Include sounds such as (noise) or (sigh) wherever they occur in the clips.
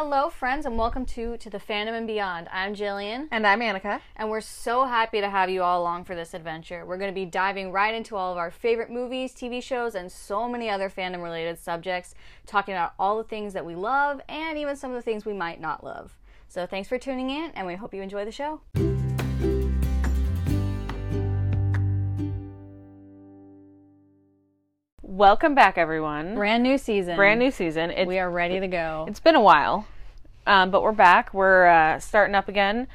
Hello, friends, and welcome to To the Fandom and Beyond. I'm Jillian, And I'm Annika. and we're so happy to have you all along for this adventure. We're going to be diving right into all of our favorite movies, TV shows, and so many other fandom related subjects, talking about all the things that we love and even some of the things we might not love. So, thanks for tuning in, and we hope you enjoy the show. Welcome back, everyone. Brand new season. Brand new season. It's, We are ready to go. it's been a while, um, but we're back. We're uh, starting up again.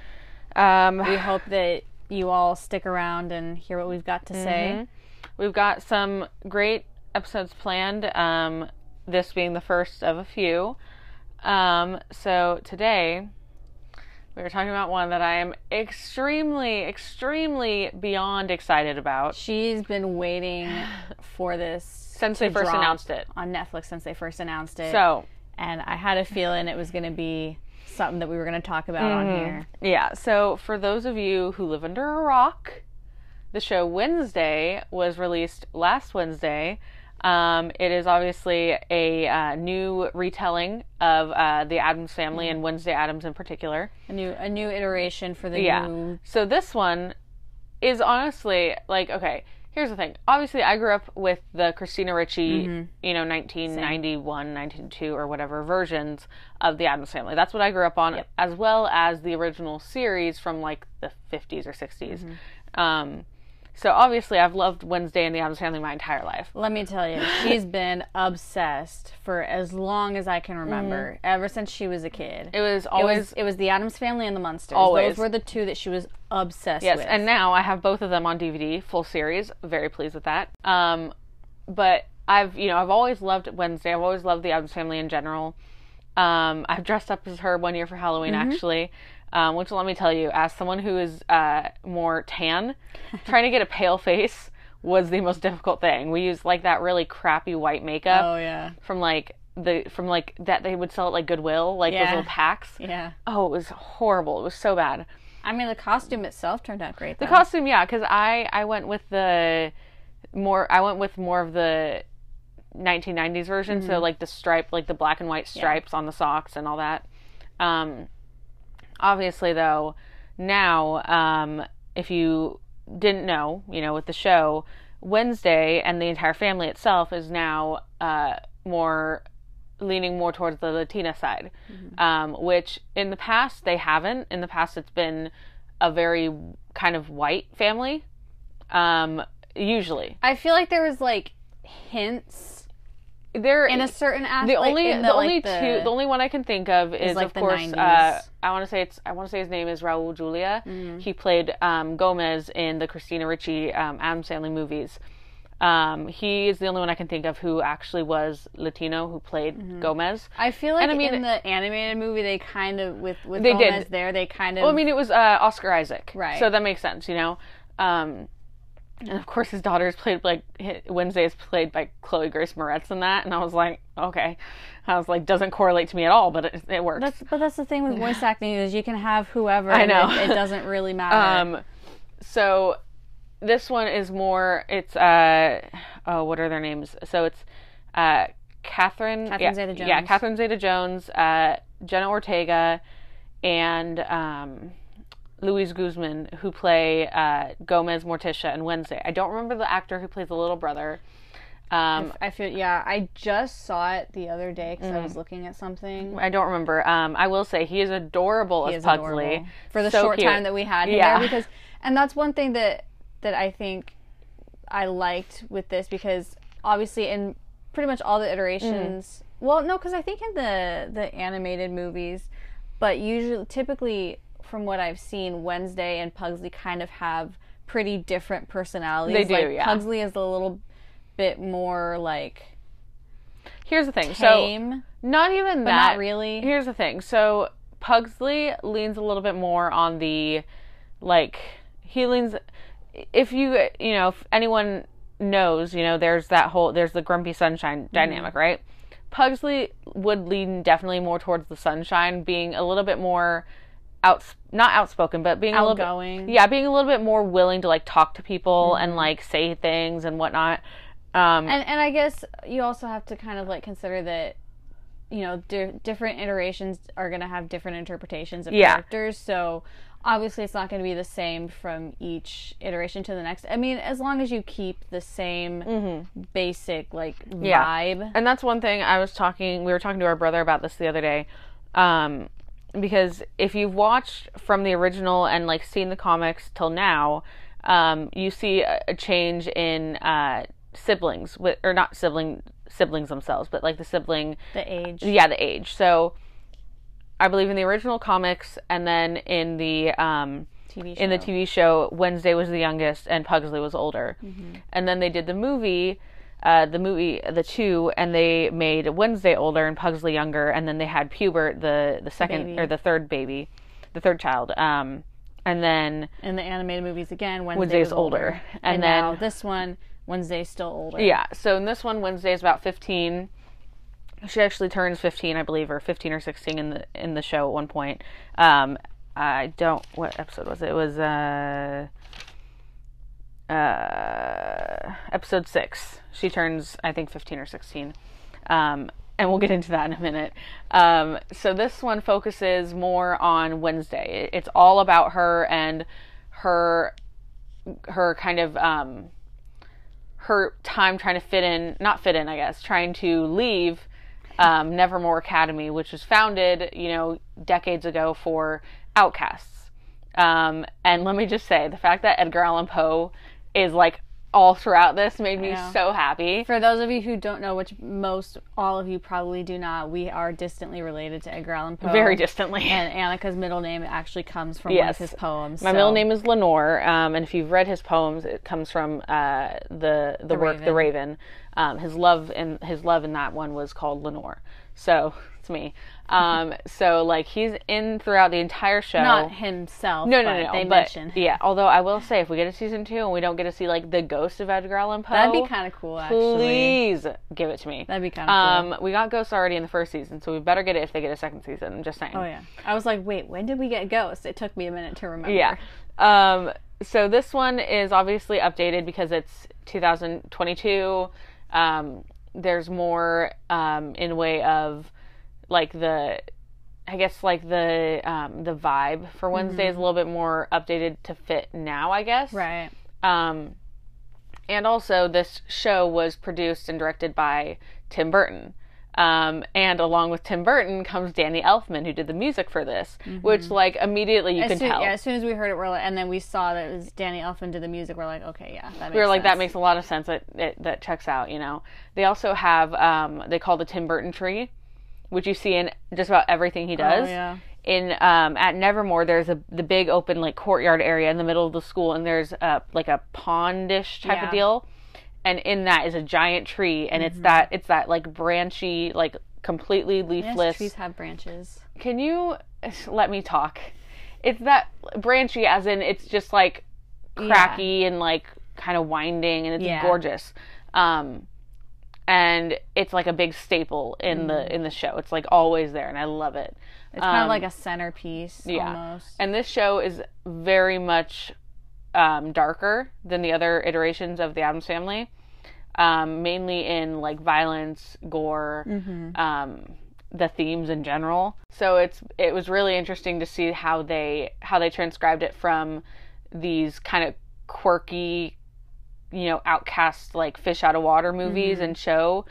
Um, We hope that you all stick around and hear what we've got to say. we've got some great episodes planned. Um, this being the first of a few. Um, so today we are talking about one that I am extremely, extremely beyond excited about She's been waiting for this since they first announced it. on Netflix since they first announced it. So and I had a feeling it was going to be something that we were going to talk about on here. Yeah, so for those of you who live under a rock, the show Wednesday was released last Wednesday. Um, it is obviously a uh, new retelling of uh, the Addams family and Wednesday Addams in particular. A new a new iteration for the Yeah. new So this one is honestly like okay. Here's the thing. Obviously, I grew up with the Christina Ricci, you know, 1991, 1992, or whatever versions of the Addams Family. That's what I grew up on, as well as the original series from like the 50s or 60s. Um, so obviously, I've loved Wednesday and the Addams Family my entire life. Let me tell you, (laughs) she's been obsessed for as long as I can remember, ever since she was a kid. It was It always was it was the Addams Family and the Munsters. Always. Those were the two that she was obsessed Yes, with. Yes, and now I have both of them on DVD, full series. Very pleased with that. Um, but I've you know I've always loved Wednesday. I've always loved the Addams Family in general. Um, I've dressed up as her one year for Halloween actually. Um, which let me tell you, as someone who is uh, more tan, (laughs) trying to get a pale face was the most difficult thing. We used like that really crappy white makeup oh yeah, from like the from like that they would sell at like Goodwill, like those little packs. yeah. Oh, it was horrible. It was so bad. I mean, the costume itself turned out great. The costume, yeah, because I I went with the more I went with more of the 1990s version, so like the stripe, like the black and white stripes on the socks and all that. Um, obviously, though, now um, if you didn't know, you know, with the show, Wednesday and the entire family itself is now uh, more leaning more towards the Latina side, um, which in the past they haven't. In the past, it's been a very kind of white family, um, usually. I feel like there was like hints There in a certain aspect. the only the, the, only like, two the- only one I can think of is, like of course 90s. uh, I want to say it's I want to say his name is Raul Julia. Mm-hmm. He played um, Gomez in the Christina Ricci um, Adam Sandler movies. Um, he is the only one I can think of who actually was Latino who played Mm-hmm. Gomez. I feel like And I mean- in the animated movie, they kind of with with They did. Gomez there, they kind of. Well, I mean, it was uh, Oscar Isaac, Right. So that makes sense, you know. Um, and of course, his daughter is played like Wednesday is played by Chloe Grace Moretz in that, and I was like, okay, I was like, doesn't correlate to me at all, but it, it works. that's but that's the thing with voice (laughs) acting is you can have whoever. I and know. it, it (laughs) doesn't really matter. Um, so this one is more. It's uh, oh, what are their names? So it's uh, Catherine. Catherine yeah, Zeta-Jones. Yeah, Catherine Zeta-Jones, uh, Jenna Ortega, and um, Luis Guzman, who play uh, Gomez, Morticia, and Wednesday. I don't remember the actor who plays the little brother. Um, I feel yeah. I just saw it the other day because I Mm. was looking at something. I don't remember. Um, I will say he is adorable He as is Pugsley. adorable. for the So short cute. time that we had him Yeah. there because and that's one thing that that I think I liked with this because obviously in pretty much all the iterations well no because I think in the the animated movies but usually typically from what I've seen Wednesday and Pugsley kind of have pretty different personalities They do, like yeah. Pugsley is a little bit more like Here's the thing. So not even that. not really Here's the thing. So Pugsley leans a little bit more on the like he leans if you you know if anyone knows, you know, there's that whole there's the grumpy sunshine Mm-hmm. dynamic, right? Pugsley would lean definitely more towards the sunshine being a little bit more out not outspoken, but being a little bit yeah, being a little bit more willing to like talk to people Mm-hmm. and like say things and whatnot. Um and and I guess you also have to kind of like consider that you know, di- different iterations are going to have different interpretations of Yeah. characters. So obviously, it's not going to be the same from each iteration to the next. I mean, as long as you keep the same basic like Mm-hmm. Yeah. vibe. And that's one thing I was talking. We were talking to our brother about this the other day, um, because if you've watched from the original and like seen the comics till now, um, you see a, a change in uh, siblings with or not sibling siblings themselves, but like the sibling The age. yeah the age. So I believe in the original comics and then in the um, TV show. in the TV show, Wednesday was the youngest and Pugsley was older. And then they did the movie, uh, the movie, the two, and they made Wednesday older and Pugsley younger. And then they had Pubert, the the second Baby. or the third baby, the third child. Um, and then in the animated movies again, Wednesday Wednesday's older, older. and, And now then- this one, Wednesday's still older. yeah, so in this one, Wednesday is about fifteen. She actually turns fifteen, I believe, or fifteen or sixteen in the in the show at one point. Um, I don't. What episode was it? It was uh, uh, episode six. She turns, I think, fifteen or sixteen. Um, and we'll get into that in a minute. Um, so this one focuses more on Wednesday. It's all about her and her her kind of um, her time trying to fit in, not fit in, I guess, trying to leave um, Nevermore Academy, which was founded, you know, decades ago for outcasts. Um, and let me just say, the fact that Edgar Allan Poe is like all throughout this made me so happy. For those of you who don't know, which most all of you probably do not, we are distantly related to Edgar Allan Poe. Very distantly. And Annika's middle name actually comes from one of his poems. My middle name is Lenore, um, and if you've read his poems, it comes from uh, the the, work The Raven. Um, his love and his love in that one was called Lenore. So it's me. Um, so like he's in throughout the entire show. not himself. no, no, but no, no. They but, mention yeah. Although I will say, if we get a season two and we don't get to see like the ghost of Edgar Allan Poe, that'd be kind of cool. Actually, please give it to me. that'd be kind of cool. Um, we got Ghost already in the first season, so we better get it if they get a second season. I'm just saying. Oh yeah, I was like, wait, when did we get Ghost? It took me a minute to remember. Yeah. Um, so this one is obviously updated because it's 2022. Um, there's more um, in way of like the, I guess like the um, the vibe for Wednesday is a little bit more updated to fit now. I guess. Right. Um, and also, this show was produced and directed by Tim Burton. Um, and along with Tim Burton comes Danny Elfman, who did the music for this, which, like, immediately you As can soon, tell. yeah, as soon as we heard it, we're like, and then we saw that it was Danny Elfman did the music. We're like, okay, yeah, that makes we were like, that makes a lot of sense. That it, that checks out, you know. They also have, um, they call the Tim Burton tree, which you see in just about everything he does. Oh, yeah. In um, at Nevermore, there's a the big open like courtyard area in the middle of the school, and there's a like a pondish type Yeah. of deal, and in that is a giant tree, and it's that it's that like branchy, like completely leafless. Yes, trees have branches. Can you (sighs) let me talk? It's that branchy, as in it's just like cracky and like kind of winding, and it's Yeah. gorgeous. Um, and it's like a big staple in the in the show. It's like always there, and I love it. It's kind of Um, like a centerpiece yeah. almost. And this show is very much um, darker than the other iterations of the Addams Family, um, mainly in like violence, gore, um, the themes in general. So it's it was really interesting to see how they how they transcribed it from these kind of quirky, you know, outcast like fish out of water movies and show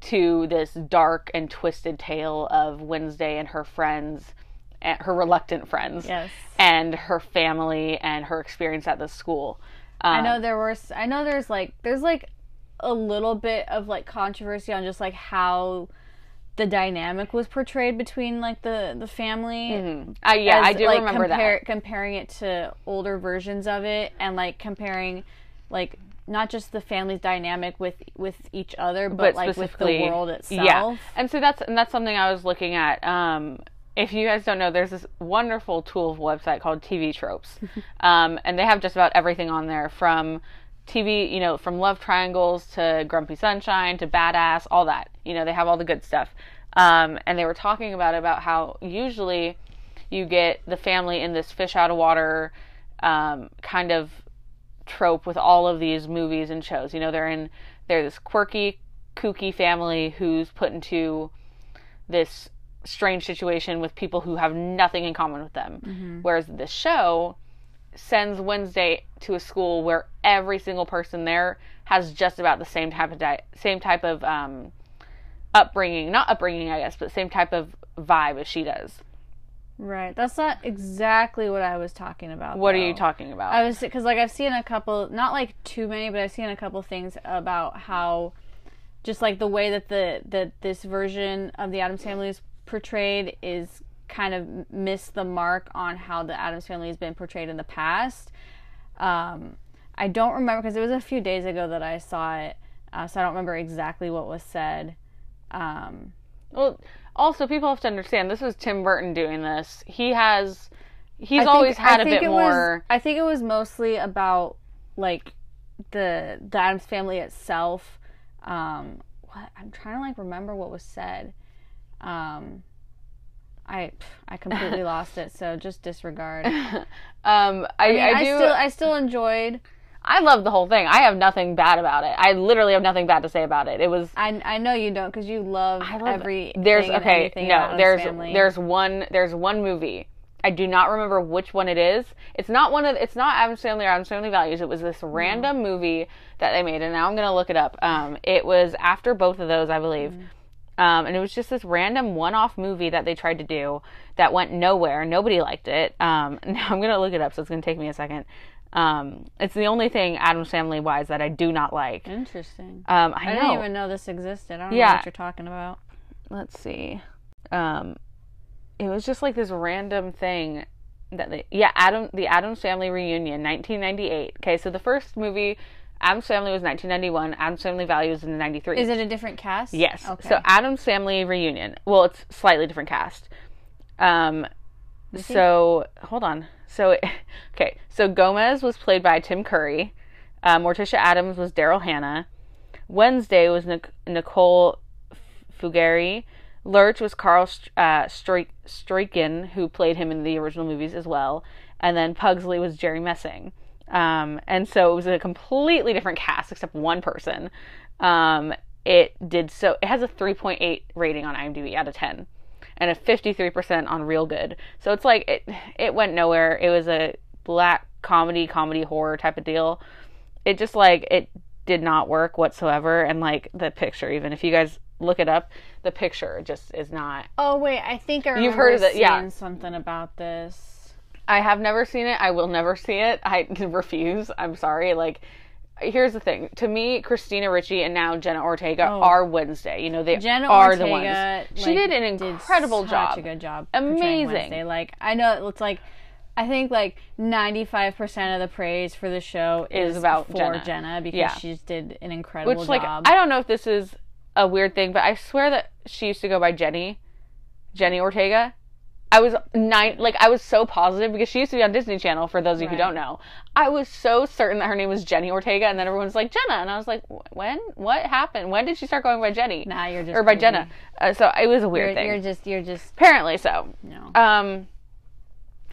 to this dark and twisted tale of Wednesday and her friends, and her reluctant friends, Yes. and her family and her experience at the school. Um, I know there were. I know there's like there's like a little bit of like controversy on just like how the dynamic was portrayed between like the the family. Uh, yeah, as, I do like, remember compare, that. Comparing it to older versions of it, and like comparing, like not just the family's dynamic with with each other, but, But like with the world itself. Yeah, and so that's and that's something I was looking at. Um, if you guys don't know, there's this wonderful tool website called TV Tropes, (laughs) um, and they have just about everything on there from TV, you know, from love triangles to Grumpy Sunshine to Badass, all that. You know, they have all the good stuff. Um, and they were talking about about how usually you get the family in this fish out of water um, kind of trope with all of these movies and shows. You know, they're in they're this quirky, kooky family who's put into this strange situation with people who have nothing in common with them. Whereas this show sends Wednesday to a school where every single person there has just about the same type of di- same type of um, upbringing, not upbringing, I guess, but same type of vibe as she does. Right. That's not exactly what I was talking about. What are you talking about? I was because like I've seen a couple, not like too many, but I've seen a couple things about how just like the way that the that this version of the Addams Family is portrayed is kind of missed the mark on how the Addams Family has been portrayed in the past. Um, I don't remember because it was a few days ago that I saw it, uh, so I don't remember exactly what was said. Um, Well, also people have to understand this is Tim Burton doing this. He has he's think- always had I a think bit it more Was, I think it was mostly about like the the Addams family itself. Um, what I'm trying to like remember what was said. Um, I I completely (laughs) lost it, so just disregard. (laughs) I, um I, mean, I, I do still I still enjoyed. I love the whole thing. I have nothing bad about it. I literally have nothing bad to say about it. It was I I know you don't because you love, I love every there's okay no there's there's one there's one movie I do not remember which one it is. It's not one of it's not Addams Family or Addams Family Values. It was this random movie that they made, and now I'm gonna look it up. Um, it was after both of those, I believe. Mm-hmm. Um, and it was just this random one-off movie that they tried to do that went nowhere. Nobody liked it. Um, (laughs) now I'm gonna look it up, so it's gonna take me a second. Um, it's the only thing Addams Family wise that I do not like. interesting. Um, I, I didn't even know this existed. I don't know what you're talking about. let's see. Um, it was just like this random thing that they, yeah, Adam, the Addams Family reunion, 1998. Okay, so the first movie, Addams Family was 1991. Addams Family Values in 93. Is it a different cast? Yes. Okay. So Addams Family reunion. Well, it's slightly different cast. Um, so hold on. So (laughs) okay. So Gomez was played by Tim Curry. Uh, Morticia Addams was Daryl Hannah. Wednesday was Nic- Nicole Fugere. Lurch was Carl uh, who played him in the original movies as well. And then Pugsley was Jerry Messing. Um, and so it was a completely different cast except one person. Um, it did so. It has a 3.8 rating on IMDb out of 10, and a 53% on Real Good. So it's like it it went nowhere. It was a black comedy, comedy horror type of deal. It just like it did not work whatsoever. And like the picture, even if you guys look it up, the picture just is not. Oh wait, I think I remember You've heard of it, yeah. something about this. I have never seen it. I will never see it. I (laughs) refuse. I'm sorry. Like, here's the thing. To me, Christina Ricci and now Jenna Ortega Oh. are Wednesday. You know, they Jenna are Ortega, the ones. She like, did an incredible such job. a good job. Amazing. Wednesday. Like I know it's like, I think like ninety five percent of the praise for the show Is is, about for Jenna. Jenna, because Yeah. she did an incredible Which, like. I don't know if this is a weird thing, but I swear that she used to go by Jenny, Jenny Ortega. I was nine, like I was so positive because she used to be on Disney Channel. For those of you who don't know, I was so certain that her name was Jenny Ortega, and then everyone's like Jenna, and I was like, when? What happened? When did she start going by Jenny? Nah, you're just or by crazy. Jenna. Uh, so it was a weird You're, thing. you're just you're just Apparently so. no. Um.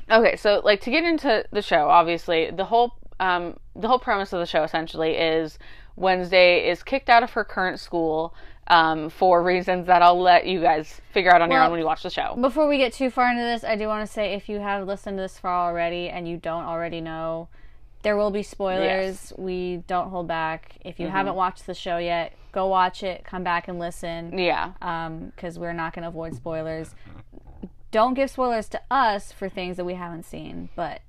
Okay, so like to get into the show, obviously the whole um the whole premise of the show essentially is Wednesday is kicked out of her current school um for reasons that I'll let you guys figure out on your own when you watch the show. Before we get too far into this, I do want to say if you have listened to this far already and you don't already know, there will be spoilers. We don't hold back. If Mm-hmm. you haven't watched the show yet, go watch it. Come back and listen. Yeah. because we're not going to avoid spoilers. Don't give spoilers to us for things that we haven't seen, but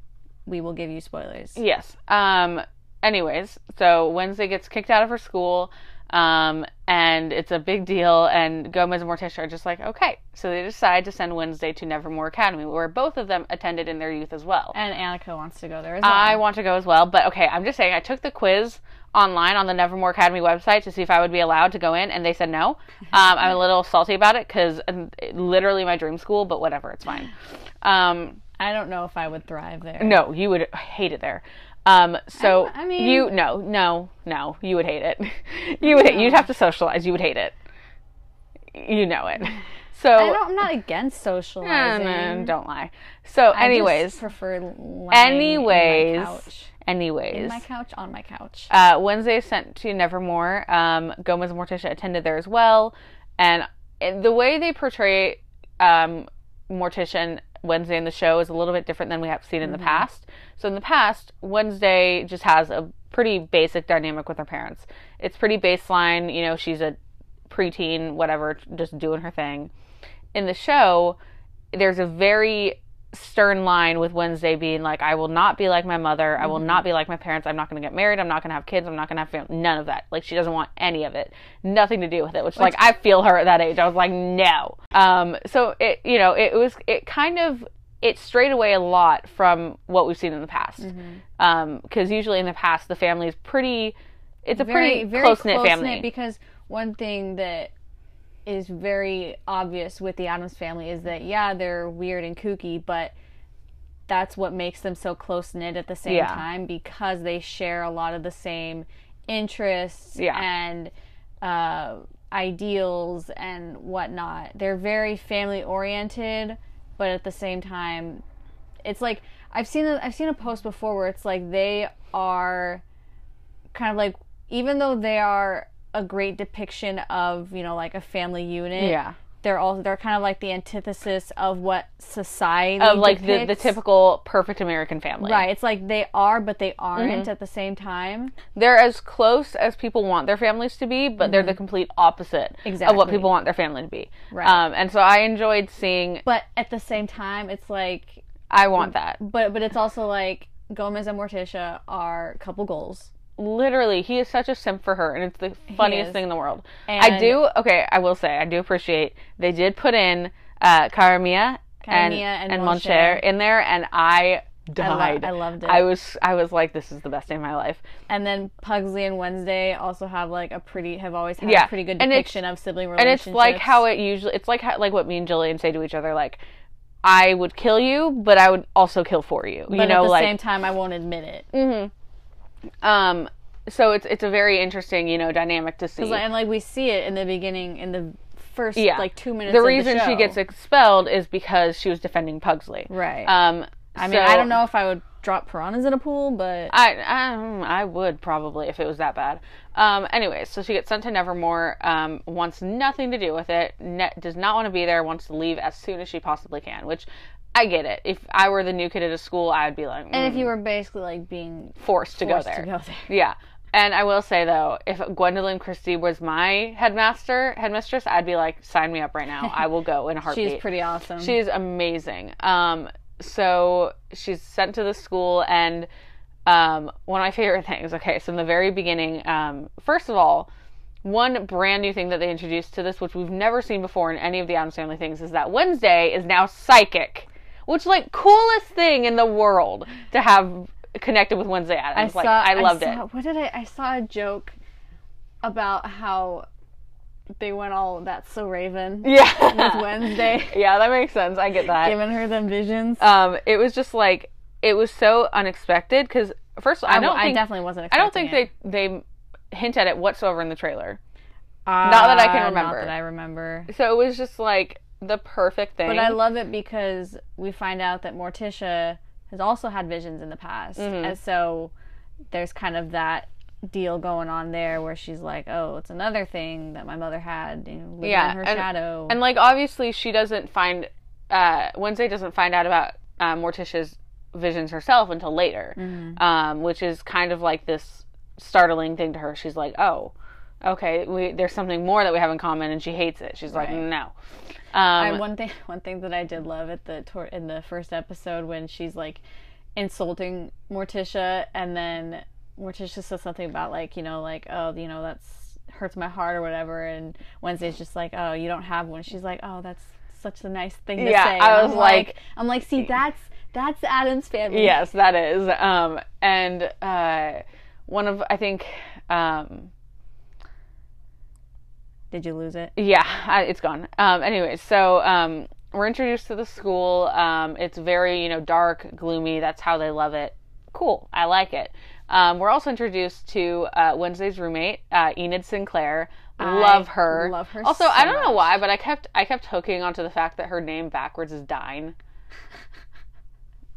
we will give you spoilers. Yes. Um. Anyways, so Wednesday gets kicked out of her school, um, and it's a big deal. And Gomez and Morticia are just like, okay. So they decide to send Wednesday to Nevermore Academy, where both of them attended in their youth as well. And Annika wants to go there as well. I want to go as well, but okay, I'm just saying I took the quiz online on the Nevermore Academy website to see if I would be allowed to go in, and they said no. (laughs) Um, I'm a little salty about it because literally my dream school, but whatever, it's fine. Um, I don't know if I would thrive there. no, you would hate it there. Um, so I- I mean- you no no no you would hate it. (laughs) you would you'd have to socialize. You would hate it. You know it. (sighs) So I don't, I'm not against socializing. no, don't lie. So, I anyways, just prefer anyways, couch. anyways, In my couch, on my couch. Uh, Wednesday sent to Nevermore. Um, Gomez and Morticia attended there as well, and the way they portray um, Morticia Wednesday in the show is a little bit different than we have seen in the mm-hmm. past. So in the past, Wednesday just has a pretty basic dynamic with her parents. It's pretty baseline. You know, she's a preteen, whatever, just doing her thing. In the show, there's a very stern line with Wednesday being like, I will not be like my mother. I will not be like my parents. I'm not going to get married. I'm not going to have kids. I'm not going to have family. None of that. Like, she doesn't want any of it. Nothing to do with it, which, like, I feel her at that age. I was like, no. Um, so it, you know, it was, it kind of, it strayed away a lot from what we've seen in the past. Um, cause usually in the past, the family is pretty, it's a pretty close knit family. because one thing that is very obvious with the Addams family is that yeah they're weird and kooky but that's what makes them so close knit at the same Yeah. time because they share a lot of the same interests Yeah. and uh, ideals and whatnot. They're very family oriented, but at the same time, it's like I've seen a, I've seen a post before where it's like they are kind of like even though they are a great depiction of you know like a family unit yeah. they're all they're kind of like the antithesis of what society Of like the, the typical perfect American family. right it's like they are but they aren't Mm-hmm. at the same time they're as close as people want their families to be, but they're the complete opposite of what people want their family to be. Right. Um, and so I enjoyed seeing. but at the same time it's like I want that. but but it's also like Gomez and Morticia are couple goals Literally, he is such a simp for her, and it's the funniest thing in the world. I do. Okay, I will say I do appreciate they did put in uh, Caramia and and and Moncher. In there, and I I, lo- died. I loved it I was I was like, this is the best day of my life. and then Pugsley and Wednesday also have like a pretty have always had Yeah, a pretty good and depiction of sibling and relationships it's like how it usually it's like how, like what me and Jillian say to each other like I would kill you but I would also kill for you but you know at the like same time I won't admit it um so it's it's a very interesting you know dynamic to see and like we see it in the beginning in the first yeah like two minutes the reason the she gets expelled is because she was defending Pugsley right um I mean I don't know if I would drop piranhas in a pool but I, I I would probably if it was that bad. Um, anyways, so she gets sent to Nevermore. Um, wants nothing to do with it. Ne- does not want to be there. Wants to leave as soon as she possibly can. Which I get it. If I were the new kid at a school, I would be like, and mm, if you were basically like being forced to forced go there. to go there Yeah. And I will say though, if Gwendoline Christie was my headmaster, headmistress, I'd be like, sign me up right now. I will go in a (laughs) heartbeat. she's pretty awesome She's amazing. Um, so she's sent to the school, and um, one of my favorite (laughs) things. Okay, so in the very beginning, um, first of all, one brand new thing that they introduced to this, which we've never seen before in any of the Addams Family things, is that Wednesday is now psychic, which like coolest thing in the world to have connected with Wednesday Addams. like I loved saw, it. What did I? I saw a joke about how they went all that's so Raven (laughs) Yeah, with Wednesday, (laughs) yeah, that makes sense. I get that. giving her them visions. Um, it was just like it was so unexpected because first of all, I don't I think definitely wasn't. I don't think expecting they they hint at it whatsoever in the trailer. Uh, not that I can Not remember. that I remember. So it was just like the perfect thing. But I love it because we find out that Morticia has also had visions in the past, Mm-hmm. and so there's kind of that deal going on there where she's like, "Oh, it's another thing that my mother had, you know, living Yeah, in her and- shadow." and like obviously she doesn't find uh, Wednesday doesn't find out about uh, Morticia's visions herself until later, Mm-hmm. um, which is kind of like this startling thing to her. She's like, oh. Okay, we, there's something more that we have in common, and she hates it. She's like, Right. no. I, Um, one thing, (laughs) one thing that I did love at the in the first episode when she's like insulting Morticia, and then Morticia says something about like you know like oh you know that's hurts my heart or whatever, and Wednesday's just like oh you don't have one. She's like oh that's such a nice thing to Yeah, say. I was I'm like- I'm like see that's that's Addams family. Yes, that is. Um, and uh, one of I think, um, Did you lose it? yeah, I, it's gone. Um, anyways, so um, we're introduced to the school. Um, it's very you know dark, gloomy. That's how they love it. Cool, I like it. Um, we're also introduced to uh, Wednesday's roommate, uh, Enid Sinclair. love her. love her Also, so I don't know why, but I kept I kept hooking onto the fact that her name backwards is Dine. (laughs)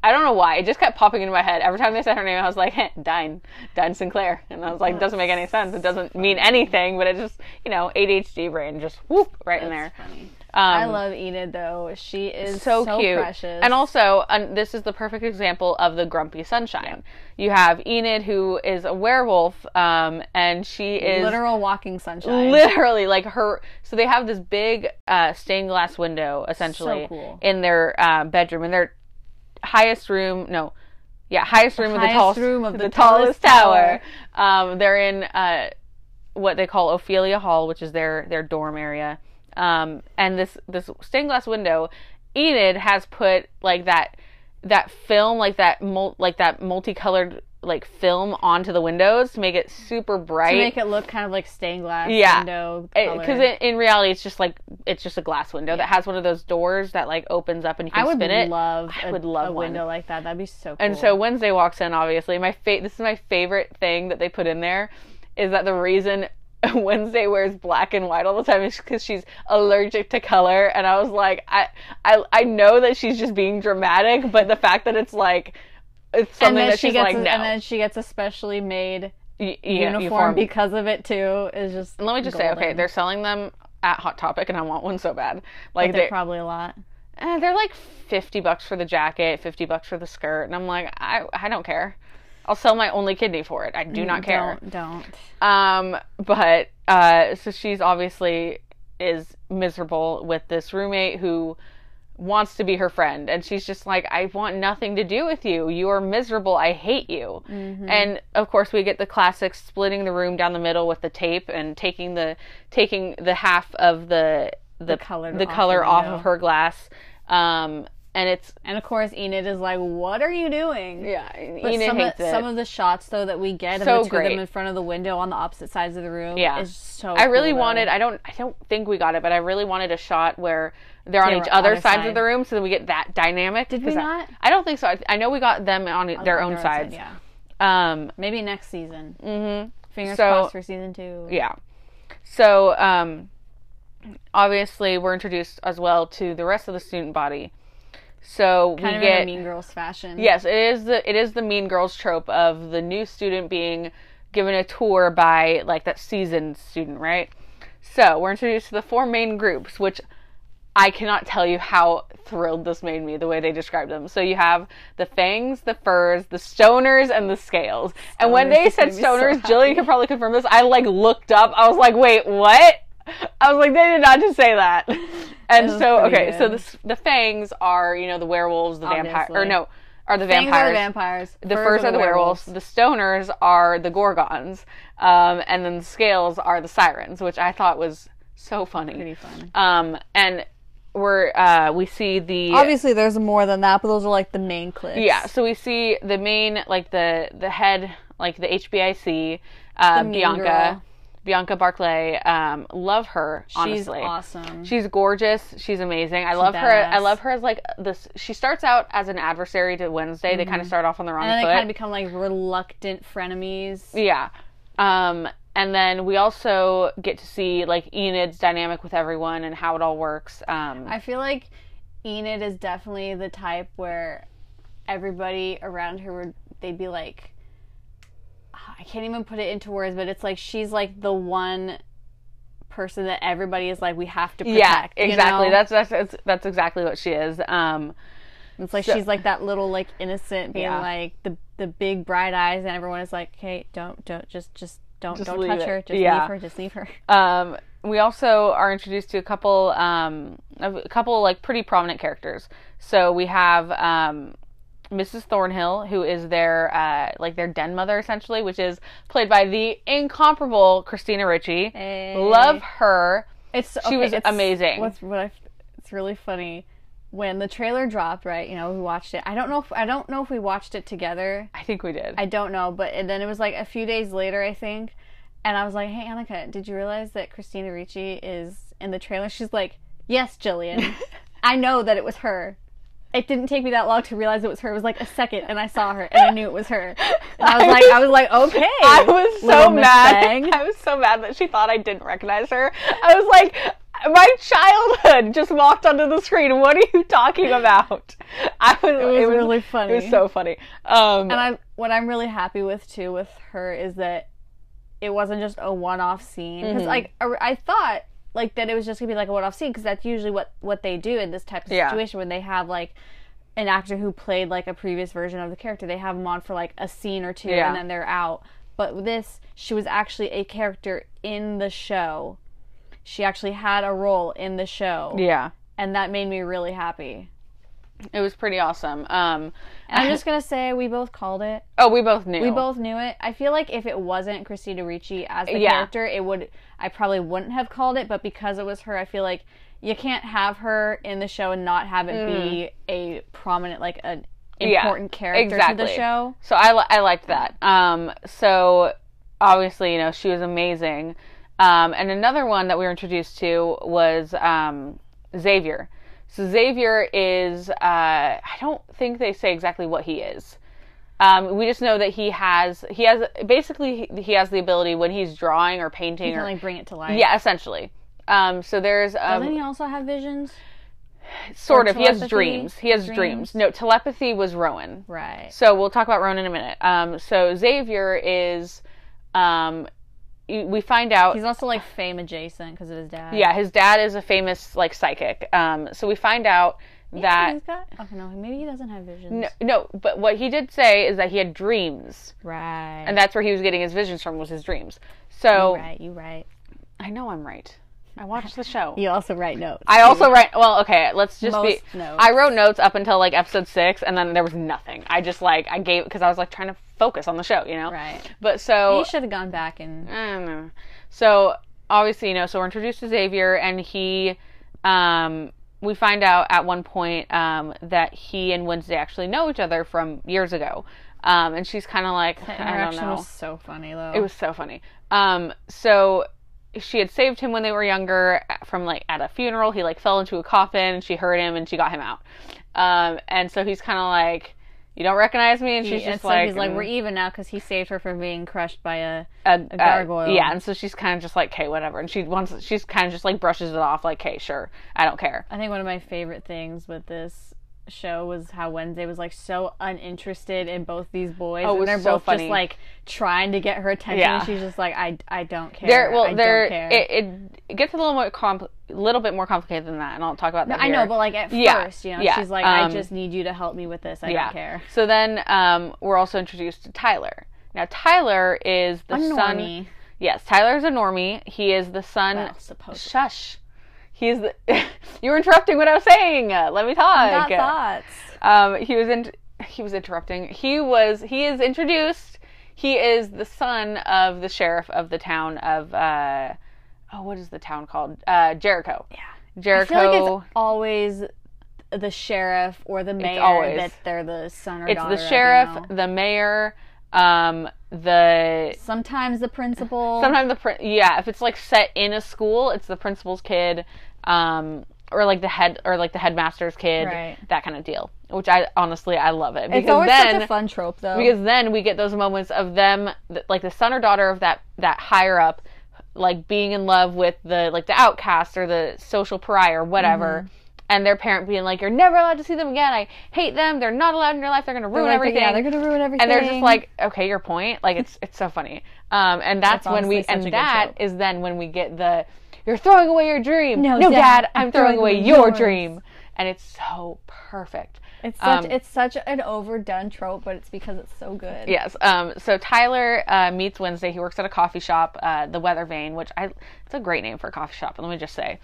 I don't know why. It just kept popping into my head. Every time they said her name, I was like, hey, (laughs) Dine. Dine Sinclair. And I was like, doesn't make any sense. It doesn't mean anything, but it just, you know, ADHD brain just whoop right in there. Funny. Um, I love Enid though. She is so, so, cute. precious. And also, um, this is the perfect example of the grumpy sunshine. You have Enid, who is a werewolf, um, and she is literal walking sunshine. literally like her. So they have this big uh, stained glass window, essentially, cool. in their uh, bedroom, in their highest room. No. Yeah, highest room of the tallest room of the tallest tallest tower. Um, they're in uh, what they call Ophelia Hall, which is their their dorm area. Um, and this this stained glass window, Enid has put like that that film, like that mul- like that multicolored like film onto the windows to make it super bright. to make it look kind of like stained glass Yeah. window because in, in reality it's just like it's just a glass window that has one of those doors that like opens up and you can I would spin it. love I a- would love a one. window like that. That'd be so cool. And so Wednesday walks in. Obviously, my fa- this is my favorite thing that they put in there is that the reason (laughs) Wednesday wears black and white all the time is because she's allergic to color. And I was like, I, I I know that she's just being dramatic, but the fact that it's like it's and something then that she she's gets like a, no and then she gets a specially made Y- y- uniform, because of it too. Is just And let me just say, okay, they're selling them at Hot Topic, and I want one so bad. Like they're they, probably a lot. eh, they're like fifty bucks for the jacket, fifty bucks for the skirt, and I'm like, I I don't care. I'll sell my only kidney for it. I do not care. Don't don't. Um, but uh, so she's obviously is miserable with this roommate who wants to be her friend, and she's just like, I want nothing to do with you. You are miserable. I hate you. Mm-hmm. And of course, we get the classic splitting the room down the middle with the tape and taking the taking the half of the the, color the off color off of her glass. Um, and it's And of course, Enid is like, "What are you doing?" yeah, But Enid some hates of, it. some of the shots though that we get So of the two of great. them in front of the window on the opposite sides of the room Yeah. is so. I really cool, though. wanted. I don't. I don't think we got it, but I really wanted a shot where they're on They each other sides side. of the room, so that we get that dynamic. Did we not? I, don't think so. I, I know we got them on their own Their sides. side, Yeah. Um. maybe next season. Mm-hmm. Fingers So- crossed for season two. Yeah. So, um, obviously, we're introduced as well to the rest of the student body. So kind we of get Mean Girls fashion. Yes, it is the it is the Mean Girls trope of the new student being given a tour by like that seasoned student, right? So we're introduced to the four main groups, which I cannot tell you how thrilled this made me the way they described them. So you have the fangs, the furs, the stoners, and the scales. and when they said me so stoners. Jillian could probably confirm this. I like looked up. I was like, wait, what? I was like, they did not just say that. (laughs) And so, okay, so the the fangs are you know the werewolves, the vampire, or no, are the vampires. are the vampires. The furs are the werewolves. The stoners are the gorgons, um, and then the scales are the sirens, which I thought was so funny. Pretty fun. Um, and we're uh, we see the Obviously, there's more than that, but those are like the main clips. yeah. So we see the main like the the head like the HBIC uh, mean Bianca girl. Bianca Barclay. Um, love her she's honestly. awesome. She's gorgeous. She's amazing. I love her. I love her as like this. She starts out as an adversary to Wednesday. They kind of start off on the wrong Mm-hmm. and then foot. they kind of become like reluctant frenemies. Yeah. Um, and then we also get to see like Enid's dynamic with everyone and how it all works. Um, I feel like Enid is definitely the type where everybody around her would they'd be like I can't even put it into words, but it's like she's like the one person that everybody is like we have to protect. yeah, you exactly. know? That's, that's that's exactly what she is. Um, it's like so- she's like that little like innocent being Yeah. like the the big bright eyes and everyone is like, "Hey, don't don't just just don't Just don't touch it. her. Just Yeah. leave her. Just leave her." (laughs) um, we also are introduced to a couple um, a couple like pretty prominent characters. So we have um, Mrs. Thornhill, who is their uh, like their den mother essentially, which is played by the incomparable Christina Ricci. Hey. Love her. It's She okay, was it's- amazing. What's what I, it's really funny when the trailer dropped. Right, you know, we watched it. I don't know if I don't know if we watched it together. I think we did. I don't know, but and then it was like a few days later, I think, and I was like, "Hey, Annika, did you realize that Christina Ricci is in the trailer?" She's like, "Yes, Jillian, (laughs) I know that it was her." It didn't take me that long to realize it was her. It was like a second, and I saw her, and I knew it was her. And I was (laughs) like, I was like, okay. I was so mad. (laughs) I was so mad that she thought I didn't recognize her. I was like, my childhood just walked onto the screen. What are you talking about? I was, it was, really funny. It was so funny. Um, And I what I'm really happy with too with her is that it wasn't just a one-off scene because Mhm. like I, I thought like that it was just gonna be like a one-off scene because that's usually what what they do in this type of Yeah. situation when they have like an actor who played like a previous version of the character they have them on for like a scene or two Yeah. and then they're out but this she was actually a character in the show she actually had a role in the show yeah, and that made me really happy it was pretty awesome. Um, and i'm just gonna say we both called it oh, we both knew. We both knew it. I feel like if it wasn't Christina Ricci as the Yeah. character, it would I probably wouldn't have called it, but because it was her, I feel like you can't have her in the show and not have it be a prominent like an Mm. Yeah, important character to the show. So I, I liked that. Um, so obviously, you know, she was amazing. Um, and another one that we were introduced to was um, Xavier. So Xavier is, uh, I don't think they say exactly what he is. Um, we just know that he has, he has, basically, he- he has the ability when he's drawing or painting You can or, like bring it to life. yeah, essentially. Um, so there's, um, Doesn't he also have visions? sort or of, he has dreams. He has Dreams? dreams. No, telepathy was Rowan. Right. So we'll talk about Rowan in a minute. Um, so Xavier is, um, we find out, He's also like fame adjacent because of his dad. yeah, his dad is a famous like psychic. Um, so we find out Yeah, that he's got. Oh no, maybe he doesn't have visions. no, no, but what he did say is that he had dreams, Right. and that's where he was getting his visions from was his dreams. So you right. You right. I know I'm right. I watched the show. You also write notes. I also write. Well, okay, let's just Most be. notes. I wrote notes up until like episode six, and then there was nothing. I just like I gave because I was like trying to focus on the show, you know. Right. But so He should have gone back and. I don't know. So obviously, you know, so we're introduced to Xavier, and he, um, we find out at one point um, that he and Wednesday actually know each other from years ago, um, and she's kind of like, The I don't interaction know. was so funny though. It was so funny. Um, so she had saved him when they were younger from like at a funeral. He like fell into a coffin, and she heard him, and she got him out. Um, and so he's kind of like, "You don't recognize me," and she's He- and just so like, he's like, mm, we're even now because he saved her from being crushed by a. a, a gargoyle. yeah, and so she's kind of just like, okay, whatever. And she wants, she's kind of just like brushes it off, like, okay, sure, I don't care. I think one of my favorite things with this show was how Wednesday was like so uninterested in both these boys, Oh, and they're so both funny. just like trying to get her attention. Yeah. And she's just like, I, I don't care. There, well, I care. it, it, it gets a little more compl- little bit more complicated than that, and I'll talk about that. I know, but like at Yeah, first, you know, yeah, she's like, I um, just need you to help me with this. I don't care. So then, um, we're also introduced to Tyler. Now, Tyler is the A son. Yes, Tyler's a normie. He is the son. Well, supposed to. Shush. He's the. (laughs) you were interrupting what I was saying. Let me talk. I got thoughts. Um, he was in. He was interrupting. He was. He is introduced. He is the son of the sheriff of the town of. Uh, oh, what is the town called? Uh, Jericho. Yeah. I Jericho. feel like it's always the sheriff or the mayor always- that they're the son or it's daughter the of, you sheriff, know. the mayor, um, the Sometimes the principal. sometimes the yeah. If it's like set in a school, it's the principal's kid, um, or like the head or like the headmaster's kid, Right. that kind of deal. Which I honestly I love it because it's always then such a fun trope, though. because then we get those moments of them like the son or daughter of that that higher up like being in love with the like the outcast or the social pariah or whatever Mm-hmm. and their parent being like you're never allowed to see them again i hate them they're not allowed in your life they're going to They're ruin like, everything Yeah, they're gonna ruin everything. and they're just like okay your point like it's it's so funny um and that's, That's when we and that is then when we get the you're throwing away your dream No, no Dad, dad, i'm throwing away your dream and it's so perfect It's such Um, it's such an overdone trope, but it's because it's so good. Yes. Um, so Tyler uh, meets Wednesday. He works at a coffee shop, uh, the Weather Vane, which I it's a great name for a coffee shop. Let me just say.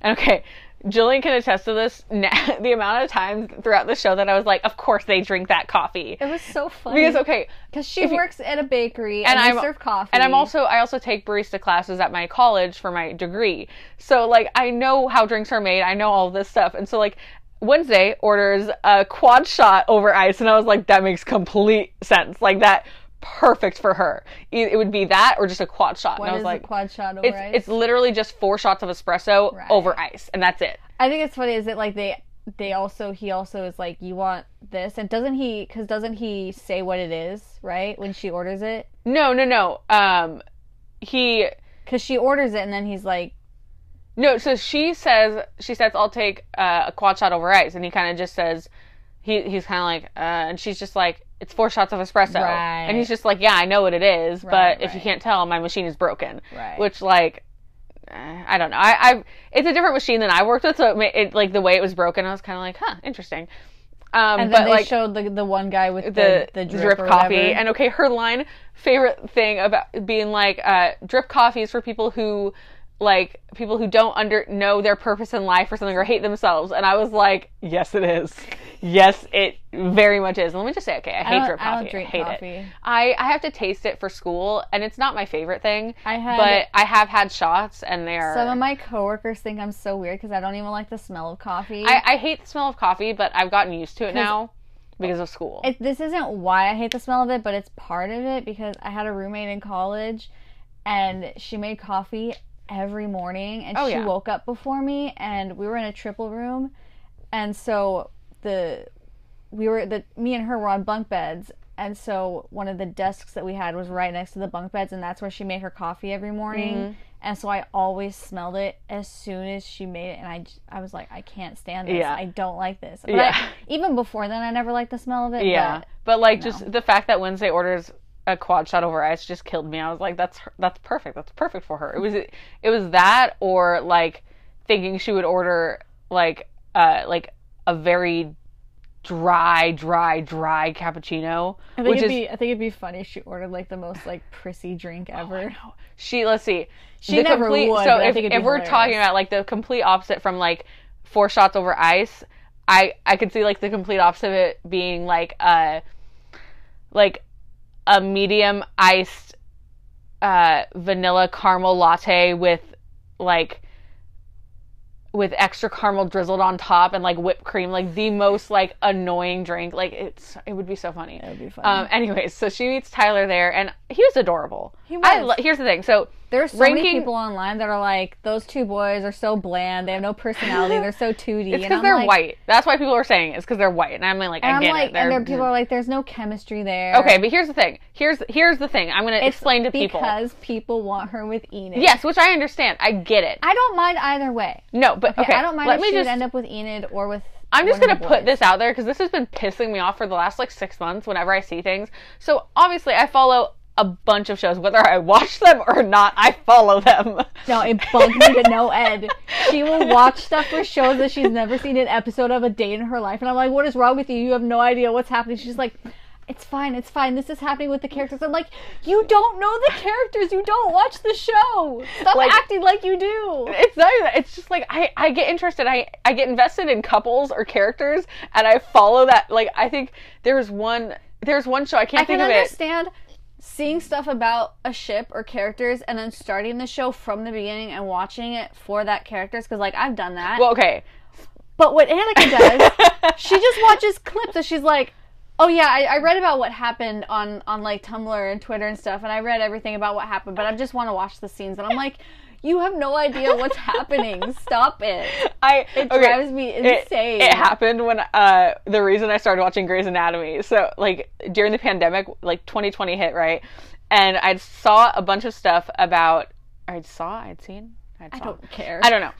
And okay, Jillian can attest to this. (laughs) The amount of times throughout the show that I was like, of course they drink that coffee. It was so funny Because okay, because she you- works at a bakery and I'm- serve coffee. and I'm also I also take barista classes at my college for my degree. So like I know how drinks are made. I know all this stuff. And so like Wednesday orders a quad shot over ice and I was like that makes complete sense. Like that perfect for her. It would be that or just a quad shot. What and I is was like a quad shot over it's ice? it's literally just four shots of espresso Right. over ice and that's it. I think it's funny is that like they they also he also is like you want this and doesn't he because doesn't he say what it is right when she orders it No, no, no. Um he because she orders it and then he's like No, so she says she says I'll take uh, a quad shot over ice, and he kind of just says he he's kind of like, uh, and she's just like, it's four shots of espresso, Right. and he's just like, yeah, I know what it is, Right, but if you can't tell, my machine is broken, Right. which like. eh, I don't know. I, I it's a different machine than I worked with, so it, it like the way it was broken. I was kind of like, huh, interesting. Um, And but then they like showed the the one guy with the the, the, drip, drip, coffee. whatever. And okay, her line favorite thing about being like uh, drip coffee is for people who like people who don't under know their purpose in life or something or hate themselves. And I was like, yes, it is. Yes, it very much is. And let me just say, okay, I hate don't- drip I coffee. don't drink hate coffee. it. I I have to taste it for school, and it's not my favorite thing. I had- but I have had shots, and they're. Some of my coworkers think I'm so weird because I don't even like the smell of coffee. I, I hate the smell of coffee, but I've gotten used to it now because of school. it, this isn't why I hate the smell of it, but it's part of it because I had a roommate in college and she made coffee every morning and Oh, she yeah. woke up before me and we were in a triple room and so the we were the me and her were on bunk beds and so one of the desks that we had was right next to the bunk beds and that's where she made her coffee every morning Mm-hmm. and so I always smelled it as soon as she made it and i, I was like I can't stand this Yeah. I don't like this but Yeah. I, even before then I never liked the smell of it Yeah, but but, like just the fact that Wednesday orders a quad shot over ice just killed me. I was like, that's that's perfect. That's perfect for her. It was it was that or like thinking she would order like uh like a very dry, dry, dry cappuccino, I think it'd is be I think it'd be funny if she ordered like the most like prissy drink ever. she. Let's see. She The never complete, would, So if, if we're talking about like the complete opposite from like four shots over ice, I I could see like the complete opposite of it being like uh like a medium iced uh vanilla caramel latte with like with extra caramel drizzled on top and like whipped cream like the most like annoying drink like it's it would be so funny It would be funny. um anyways so she meets tyler there and he was adorable He I was. lo- here's the thing so There's so many people online that are like, those two boys are so bland. They have no personality. They're so (laughs) 2D. it's because they're like, white that's why people are saying it. it's because they're white and i'm like And i I'm get like, it and They're- there people mm. are like, there's no chemistry there. okay but here's the thing here's here's the thing i'm gonna It's explain to people because people want her with Enid. yes which i understand i get it I don't mind either way. no but okay, I don't mind let if me she just end up with Enid or with. I'm just gonna put this out there because this has been pissing me off for the last like six months. Whenever I see things, so obviously I follow a bunch of shows, whether I watch them or not. I follow them. No, it bugs me to no end. She will (laughs) watch stuff for shows that she's never seen an episode of a day in her life, and I'm like, "What is wrong with you? You have no idea what's happening." She's like, "It's fine, it's fine. This is happening with the characters." I'm like, "You don't know the characters. You don't watch the show. Stop Like- acting like you do." It's not even. It's just like I I get interested. I I get invested in couples or characters, and I follow that. Like I think there's one there's one show I can't I can think of it. Seeing stuff about a ship or characters and then starting the show from the beginning and watching it for that characters because like I've done that. Well, okay. But what Annika (laughs) does, she just watches clips and she's like, "Oh yeah, I, I read about what happened on on like Tumblr and Twitter and stuff, and I read everything about what happened, but I just want to watch the scenes." And I'm like, "You have no idea what's (laughs) happening. Stop it." I It okay, drives me it- insane. It, happened when uh the reason I started watching Grey's Anatomy. So like during the pandemic, like 2020 hit right, and I saw a bunch of stuff about. I saw. I'd seen. I'd I saw. don't care. I don't know.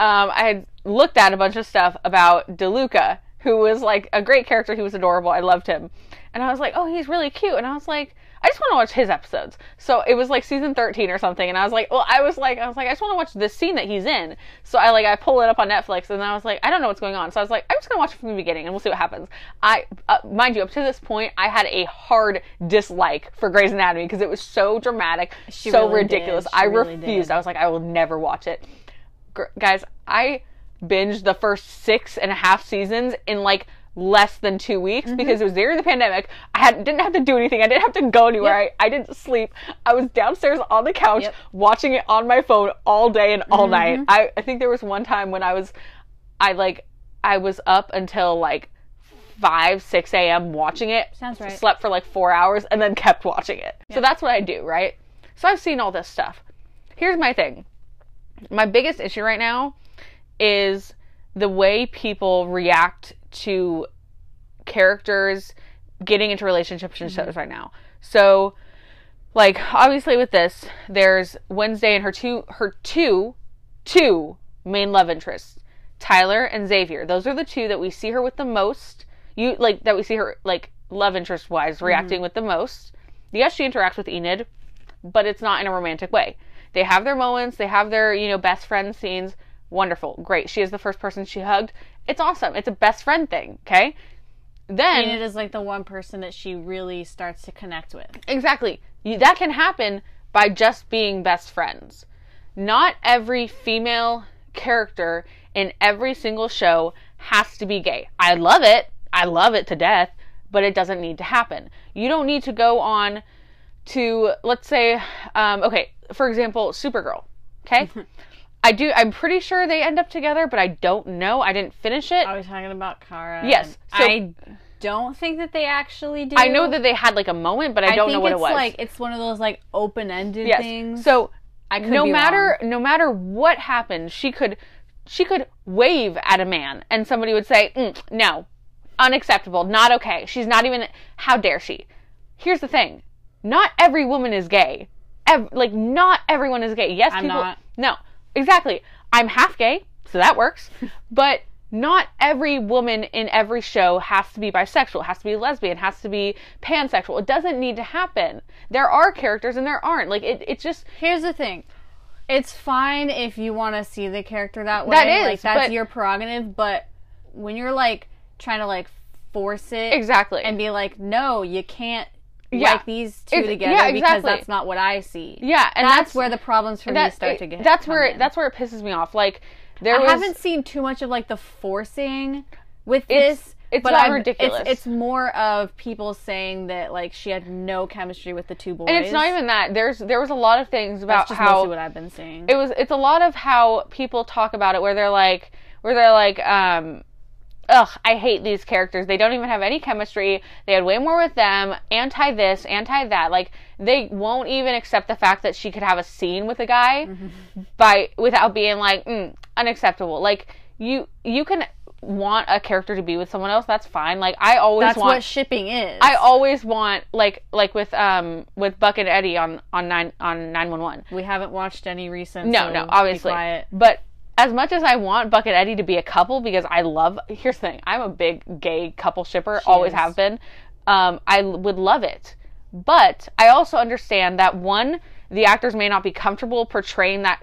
Um, I had looked at a bunch of stuff about DeLuca, who was like a great character. He was adorable. I loved him, and I was like, oh, he's really cute. And I was like, I just want to watch his episodes. So it was like season 13 or something, and I was like, well, I was like, I was like, I just want to watch this scene that he's in. So I like, I pull it up on Netflix, and I was like, I don't know what's going on. So I was like, I'm just gonna watch it from the beginning, and we'll see what happens. I, uh, mind you, up to this point, I had a hard dislike for Grey's Anatomy because it was so dramatic, She so really ridiculous. I really refused. did. I was like, I will never watch it gr- guys, I binged the first six and a half seasons in like less than two weeks Mm-hmm. because it was during the pandemic. I had didn't have to do anything. I didn't have to go anywhere. I, I didn't sleep. I was downstairs on the couch Yep. Mm-hmm. watching it on my phone all day and all night. I, I think there was one time when I was I like I was up until like five, six AM watching it. Sounds right. Slept for like four hours and then kept watching it. So that's what I do, right? So I've seen all this stuff. Here's my thing my biggest issue right now is the way people react to characters getting into relationships and shows mm-hmm. right now. So like obviously with this, there's Wednesday and her two her two two main love interests. Tyler and Xavier. Those are the two that we see her with the most. You like that we see her like love interest wise mm-hmm. reacting with the most. Yes, she interacts with Enid, but it's not in a romantic way. They have their moments, they have their, you know, best friend scenes. Wonderful. Great. She is the first person she hugged. It's awesome. It's a best friend thing, okay? Then Enid is like the one person that she really starts to connect with. Exactly. You, that can happen by just being best friends. Not every female character in every single show has to be gay. I love it. I love it to death, but it doesn't need to happen. You don't need to go on to, let's say, um, okay, for example, Supergirl. Okay? (laughs) I do, I'm pretty sure they end up together, but I don't know. I didn't finish it. Are we talking about Kara? Yes, so- I don't think that they actually do. I know that they had like a moment, but I, don't know what it was. like it's one of those like open ended yes. things. So I could no matter wrong. no matter what happened, she could she could wave at a man, and somebody would say, "Mm, "No, unacceptable, not okay." She's not even. How dare she? Here's the thing: not every woman is gay. Ev- like not everyone is gay. Yes, I'm people. not. No, exactly. I'm half gay, so that works. (laughs) but not every woman in every show has to be bisexual, has to be lesbian, has to be pansexual. It doesn't need to happen. There are characters and there aren't. Like it, it's just Here's the thing. It's fine if you want to see the character that way. That is, like that's but- your prerogative, but when you're like trying to like force it exactly and be like, "No, you can't Yeah. like these two Ex- together yeah, because that's not what I see." yeah, and that's, that's, where the problems for me start it- to get. That's where in. that's where it pisses me off. Like there I was haven't seen too much of like the forcing with It's- this. it's but not I've- ridiculous. It's, it's more of people saying that like she had no chemistry with the two boys. and it's not even that. There's there was a lot of things about how mostly what I've been seeing. it was it's a lot of how people talk about it where they're like where they're like um ugh i hate these characters they don't even have any chemistry they had way more with them anti this anti that like they won't even accept the fact that she could have a scene with a guy by without being like mm, unacceptable like you you can want a character to be with someone else that's fine like i always That's want what shipping is. I always want like like with um with Buck and Eddie on on nine on nine one one. we haven't watched any recent. No, so no, obviously. quiet. But as much as I want Buck and Eddie to be a couple because I love here's the thing, I'm a big gay couple shipper, always is. have been. Um, I l- would love it. But I also understand that one, the actors may not be comfortable portraying that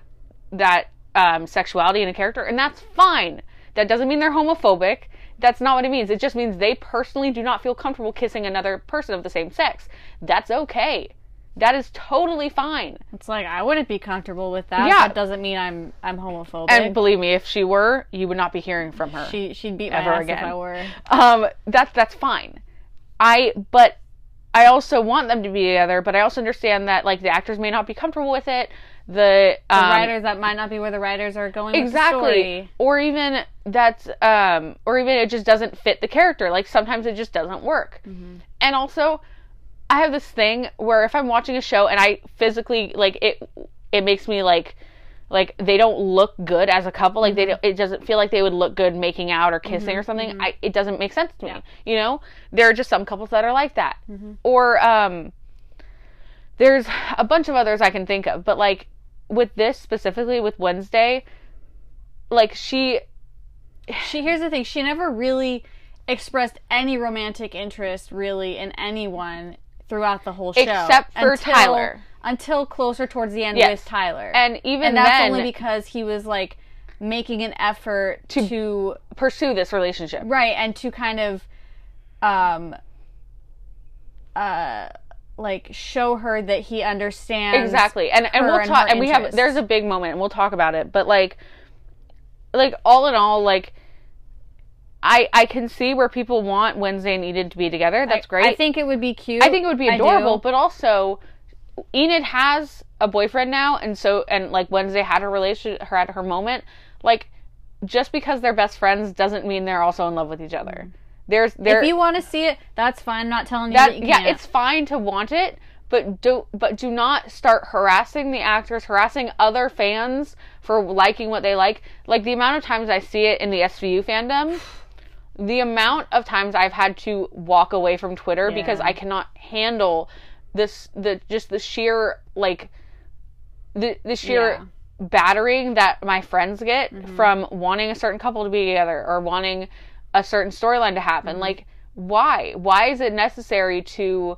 that um, sexuality in a character, and that's fine. That doesn't mean they're homophobic. That's not what it means. It just means they personally do not feel comfortable kissing another person of the same sex. That's okay. That is totally fine. It's like I wouldn't be comfortable with that. Yeah. That doesn't mean I'm I'm homophobic. And believe me, if she were, you would not be hearing from her. she she'd beat my Ever ass again. if I were. um, that's that's fine. I but I also want them to be together, but I also understand that like the actors may not be comfortable with it. The, The um, writers that might not be where the writers are going. With the exactly, story. or even that's um, or even it just doesn't fit the character. Like sometimes it just doesn't work. Mm-hmm. And also, I have this thing where if I'm watching a show and I physically like it, it makes me like like they don't look good as a couple like Mm-hmm. they don't, it doesn't feel like they would look good making out or kissing or something I, it doesn't make sense to me you know there are just some couples that are like that Mm-hmm. or um there's a bunch of others i can think of but like with this specifically with wednesday like she (sighs) She here's the thing. She never really expressed any romantic interest really in anyone throughout the whole show, Except for until- Tyler. Until closer towards the end Yes. with Tyler, and even and that's then only because he was like making an effort To- to pursue this relationship right and to kind of um uh like show her that he understands exactly and and we'll and talk her and we have there's a big moment and we'll talk about it but like like all in all like i i can see where people want wednesday and enid to be together that's great I think it would be cute. I think it would be adorable, but also Enid has a boyfriend now, and so and like Wednesday had her relation, her had her moment. Like, just because they're best friends doesn't mean they're also in love with each other. Mm-hmm. There's there if you want to see it, that's fine. I'm not telling you that that, you yeah, it's fine to want it, but do but do not start harassing the actors, harassing other fans for liking what they like. Like the amount of times I see it in the SVU fandom, (sighs) (sighs) (sighs) the amount of times I've had to walk away from Twitter because I cannot handle this the just the sheer like the the sheer Yeah. battering that my friends get Mm-hmm. from wanting a certain couple to be together or wanting a certain storyline to happen. Mm-hmm. Like, why? Why is it necessary to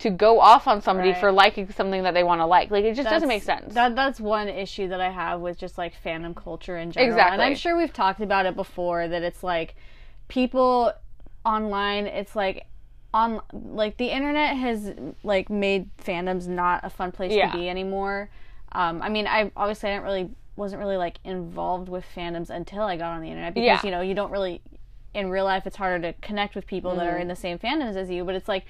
to go off on somebody Right. for liking something that they want to like? Like, it just doesn't make sense. That that's one issue that I have with just like fandom culture in general. Exactly. And I'm sure we've talked about it before that it's like people online it's like on like the internet has like made fandoms not a fun place Yeah. to be anymore. Um, I mean, I obviously I didn't really wasn't really like involved with fandoms until I got on the internet because Yeah. you know you don't really in real life it's harder to connect with people that are Mm-hmm. in the same fandoms as you. But it's like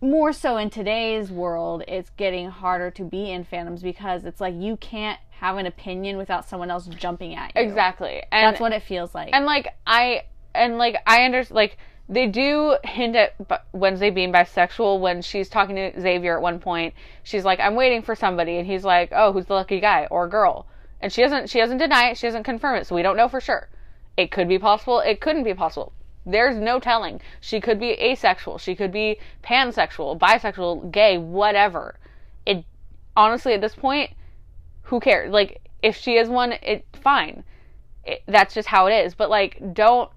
more so in today's world, it's getting harder to be in fandoms because it's like you can't have an opinion without someone else jumping at you. exactly. And That's what it feels like. and like I and like I understand like they do hint at Wednesday being bisexual when she's talking to Xavier at one point. She's like, "I'm waiting for somebody," and he's like, "Oh, who's the lucky guy or girl?" And she doesn't she doesn't deny it. She doesn't confirm it, so we don't know for sure. It could be possible. It couldn't be possible. There's no telling. She could be asexual. She could be pansexual, bisexual, gay, whatever. It honestly at this point, who cares? Like if she is one, it fine. It, that's just how it is. But like, don't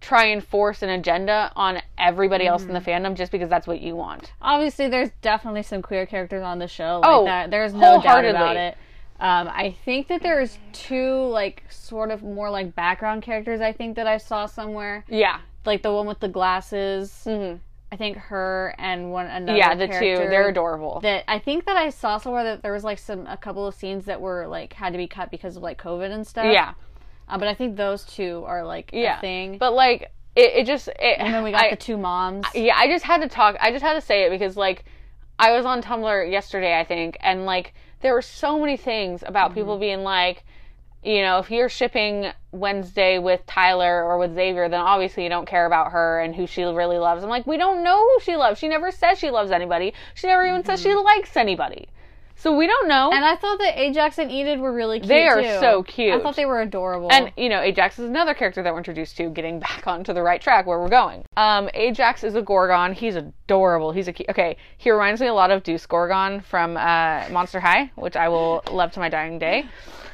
try and force an agenda on everybody else in the Mm-hmm. fandom just because that's what you want. Obviously, there's definitely some queer characters on the show. Like Oh, that. There's no doubt about it. Um, I think that there's two like sort of more like background characters. I think that I saw somewhere, Yeah. like the one with the glasses. hmm I think her and one another. Yeah, the two. They're adorable. That I think that I saw somewhere that there was like some a couple of scenes that were like had to be cut because of like COVID and stuff. yeah. Uh, but I think those two are like Yeah. a thing. But like, it, it just. It, and then we got I- the two moms. yeah, I just had to talk. I just had to say it because like I was on Tumblr yesterday, I think, and like there were so many things about people Mm-hmm. being like, you know, if you're shipping Wednesday with Tyler or with Xavier, then obviously you don't care about her and who she really loves. I'm like, we don't know who she loves. She never says she loves anybody. She never even says she likes anybody. So we don't know. And I thought that Ajax and Enid were really cute. They are too. so cute. I thought they were adorable. And you know, Ajax is another character that we're introduced to, getting back (laughs) onto the right track where we're going. Um, Ajax is a Gorgon. He's adorable. He's a cu- okay. He reminds me a lot of Deuce Gorgon from uh, Monster High, which I will love to my dying day.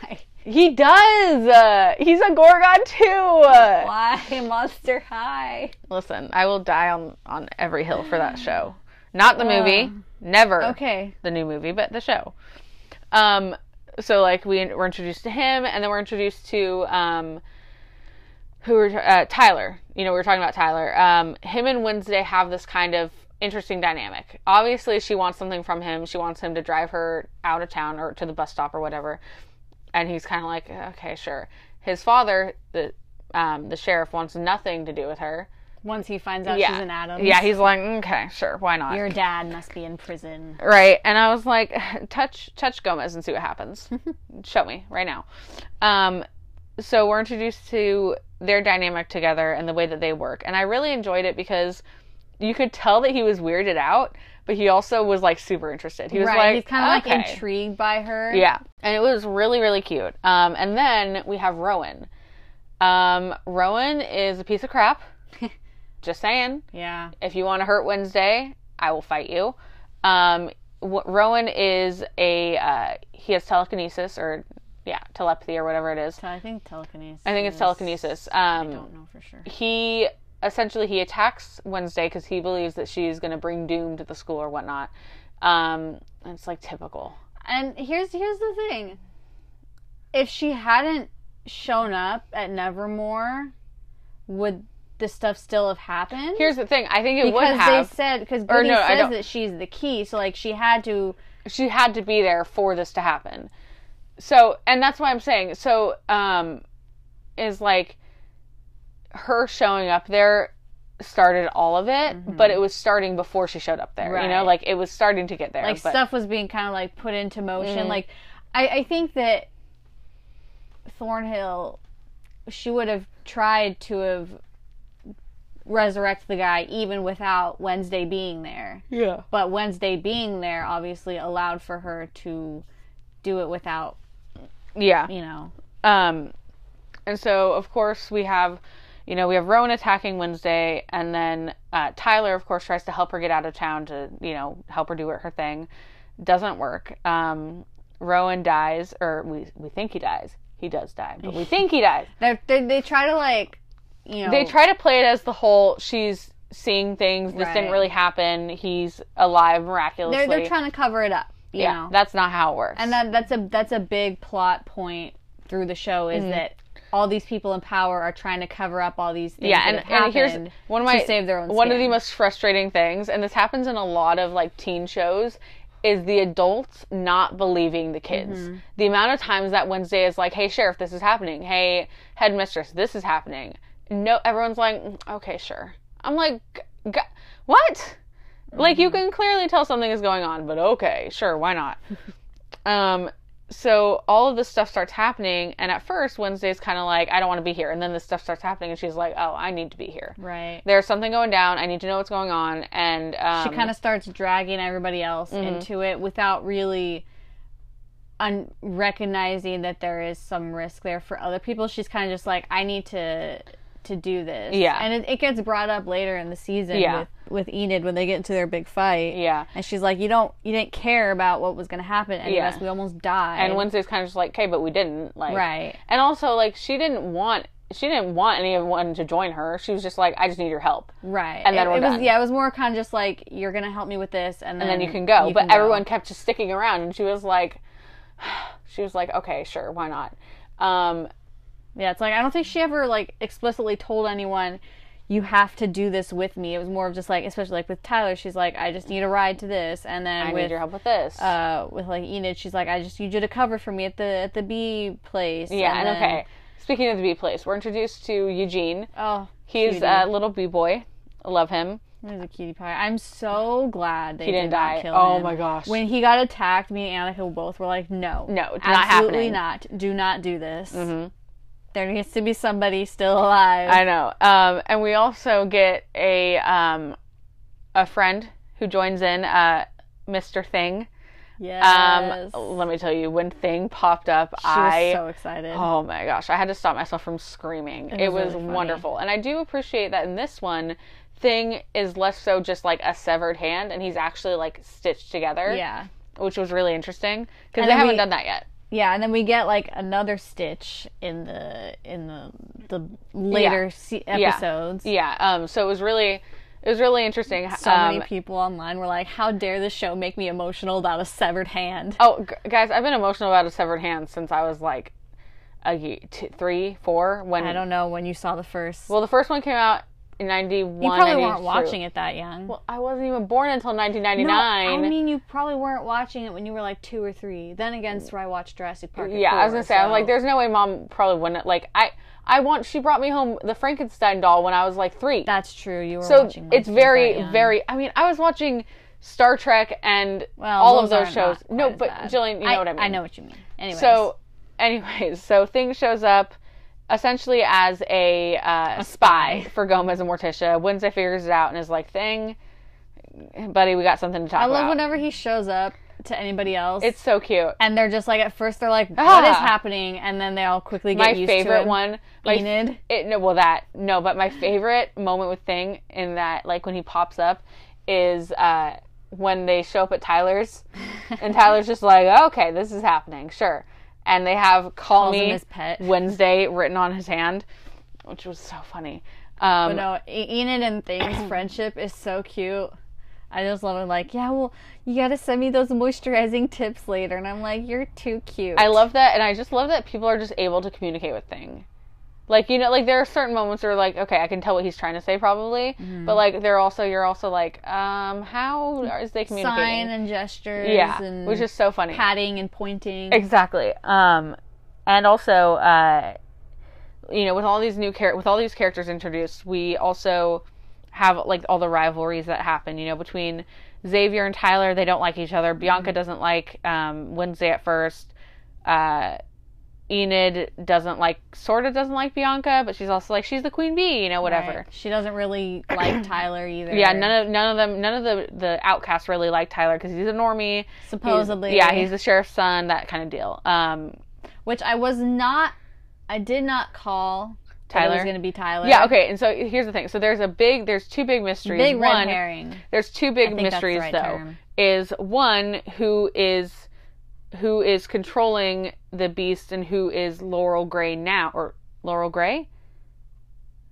(laughs) He does. Uh, he's a Gorgon too. Why Monster High? listen, I will die on on every hill for that show. Not the movie. Never Okay. the new movie, but the show. Um, so like we were introduced to him, and then we're introduced to um, who were uh, Tyler. You know, we were talking about Tyler. Um, him and Wednesday have this kind of interesting dynamic. Obviously, she wants something from him. She wants him to drive her out of town or to the bus stop or whatever. And he's kind of like, okay, sure. His father, the um, the sheriff, wants nothing to do with her. Once he finds out Yeah, she's an Adam. yeah. He's like, okay, sure, why not? Your dad must be in prison. Right. And I was like, (sighs) touch touch Gomez and see what happens. (laughs) Show me right now. Um so we're introduced to their dynamic together and the way that they work. And I really enjoyed it because you could tell that he was weirded out, but he also was like super interested. He was right. like he's kind of okay. like intrigued by her. Yeah. And it was really, really cute. Um and then we have Rowan. Um Rowan is a piece of crap. Just saying Yeah. if you want to hurt Wednesday, I will fight you. Um, w- Rowan is a uh, he has telekinesis or yeah telepathy or whatever it is. I think telekinesis. I think it's telekinesis. Um, I don't know for sure. he essentially he attacks Wednesday because he believes that she's going to bring doom to the school or whatnot. Um, and it's like typical. And here's here's the thing. If she hadn't shown up at Nevermore, would this stuff still have happened? Here's the thing. I think it would have. because they said because Goody no, says that she's the key, so like she had to. she had to be there for this to happen. So, and that's why I'm saying, so, um, is like her showing up there started all of it, but it was starting before she showed up there. You know, Mm-hmm. Like it was starting to get there. like but, stuff was being kind of like put into motion. Mm. Like I, I think that Thornhill, she would have tried to have resurrect the guy even without Wednesday being there. Yeah. But Wednesday being there obviously allowed for her to do it without, Yeah. you know. Um, and so of course we have, you know, we have Rowan attacking Wednesday, and then uh, Tyler, of course, tries to help her get out of town to, you know, help her do her thing. Doesn't work. Um, Rowan dies, or we we think he dies. He does die, but we (laughs) think he dies. They they try to like, you know, They try to play it as the whole she's seeing things. This didn't really happen. He's alive miraculously. they're they're trying to cover it up. You yeah, know, that's not how it works. and that that's a that's a big plot point through the show Mm-hmm. is that all these people in power are trying to cover up all these things yeah, and, and here's one of my save their own one of the most frustrating things, and this happens in a lot of like teen shows, is the adults not believing the kids. Mm-hmm. The amount of times that Wednesday is like, "Hey, sheriff, this is happening. Hey, headmistress, this is happening." No, everyone's like, "Mm, "Okay, sure." I'm like, "G- g- "What?" Like Mm-hmm. you can clearly tell something is going on, but okay, sure, why not? (laughs) um, so all of this stuff starts happening, and at first Wednesday's kind of like, I don't want to be here, and then this stuff starts happening, and she's like, Oh, I need to be here. right. There's something going down. I need to know what's going on, and um, she kind of starts dragging everybody else Mm-hmm. into it without really un- recognizing that there is some risk there for other people. She's kind of just like, I need to to do this. Yeah. and it, it gets brought up later in the season Yeah. with with Enid when they get into their big fight. yeah. and she's like, you don't, you didn't care about what was going to happen. Any Yeah. we almost died. And Wednesday's kind of just like, Okay, but we didn't like, right, And also, like, she didn't want. She didn't want anyone to join her. She was just like, I just need your help. right, And then it, it was yeah, it was more kind of just like you're going to help me with this, and then, And then you can go. you but can go. everyone kept just sticking around, and she was like, (sighs) she was like, okay, sure, why not? Um, Yeah, it's like I don't think she ever like explicitly told anyone you have to do this with me. It was more of just like especially like with Tyler, she's like I just need a ride to this and then I with need your help with this. uh with like Enid, she's like I just need you to cover for me at the at the bee place. yeah, and, then- okay. Speaking of the bee place, we're introduced to Eugene. Oh, He's cutie. a little bee boy. I love him. he's a cutie pie. I'm so glad they He didn't did not die. kill Oh him. my gosh. When he got attacked, me and Annika both were like, no, No, it's not absolutely not. Do not do this. Mhm. There needs to be somebody still alive. I know. Um, and we also get a um, a friend who joins in, uh, Mr. Thing. yes. Um, let me tell you, when Thing popped up, she I was so excited. Oh my gosh, I had to stop myself from screaming. It, It was was, really funny. wonderful. And I do appreciate that in this one, Thing is less so just like a severed hand and he's actually like stitched together, Yeah. which was really interesting because they haven't we- done that yet. Yeah, and then we get like another stitch in the in the the later se- Yeah. episodes. Yeah, um so it was really it was really interesting. So um, many people online were like, "How dare this show make me emotional about a severed hand?" Oh, g- guys, I've been emotional about a severed hand since I was like a ye- t- three, four. When I don't know when you saw the first. well, the first one came out in ninety one. you probably weren't watching it that young. Well, I wasn't even born until 1999. no. I mean you probably weren't watching it when you were like two or three. Then again, so I watched Jurassic Park. Yeah, I was gonna say, I'm like, there's no way mom probably wouldn't. Like, I, I want. She brought me home the Frankenstein doll when I was like three. That's true. You were so watching. it's very, very. I mean, I was watching Star Trek and well. all of those shows. No, but bad. Jillian, you know what I mean. I know what you mean. Anyways, So, anyways, so Thing shows up essentially as a, uh, spy. spy. for Gomez and Morticia. Wednesday figures it out and is like, "Thing, buddy, we got something to talk I about." I love whenever he shows up to anybody else. it's so cute. and they're just like at first they're like, "What Ah. is happening?" And then they all quickly get My used to favorite him. one, my Enid. It, no, well that no, but my favorite moment with Thing in that like when he pops up is uh when they show up at Tyler's and (laughs) Tyler's just like, okay, this is happening, sure, and they have call me. Wednesday written on his hand, which was so funny. Um, But no, Enid and Thing's (clears throat) friendship is so cute. I just love it. Like, yeah, well, you gotta send me those moisturizing tips later, and I'm like, you're too cute. I love that, and I just love that people are just able to communicate with Thing. Like you know, like there are certain moments where like, okay, I can tell what he's trying to say probably, Mm-hmm. but like they're also you're also like, um, how is they communicating? sign and gestures. yeah, and which is so funny. patting and pointing. Exactly. Um, and also, uh, you know, with all these new char- with all these characters introduced, we also have like all the rivalries that happen. You know, between Xavier and Tyler, they don't like each other. Bianca doesn't like um, Wednesday at first. Uh, Enid doesn't like, sort of doesn't like Bianca, but she's also like, she's the queen bee, you know, whatever. Right. She doesn't really (clears throat) like Tyler either. Yeah, none of none of them, none of the the outcasts really like Tyler because he's a normie. He's- supposedly. yeah, he's the sheriff's son, that kind of deal. Um, which I was not. I did not call. that It was Tyler? going to be Tyler. Yeah, okay. And so here's the thing. So there's a big, there's two big mysteries. Big red one, herring. there's two big I think that's the mysteries right though. term. Is one who is who is controlling the beast and who is Laurel Gray now or Laurel Gray?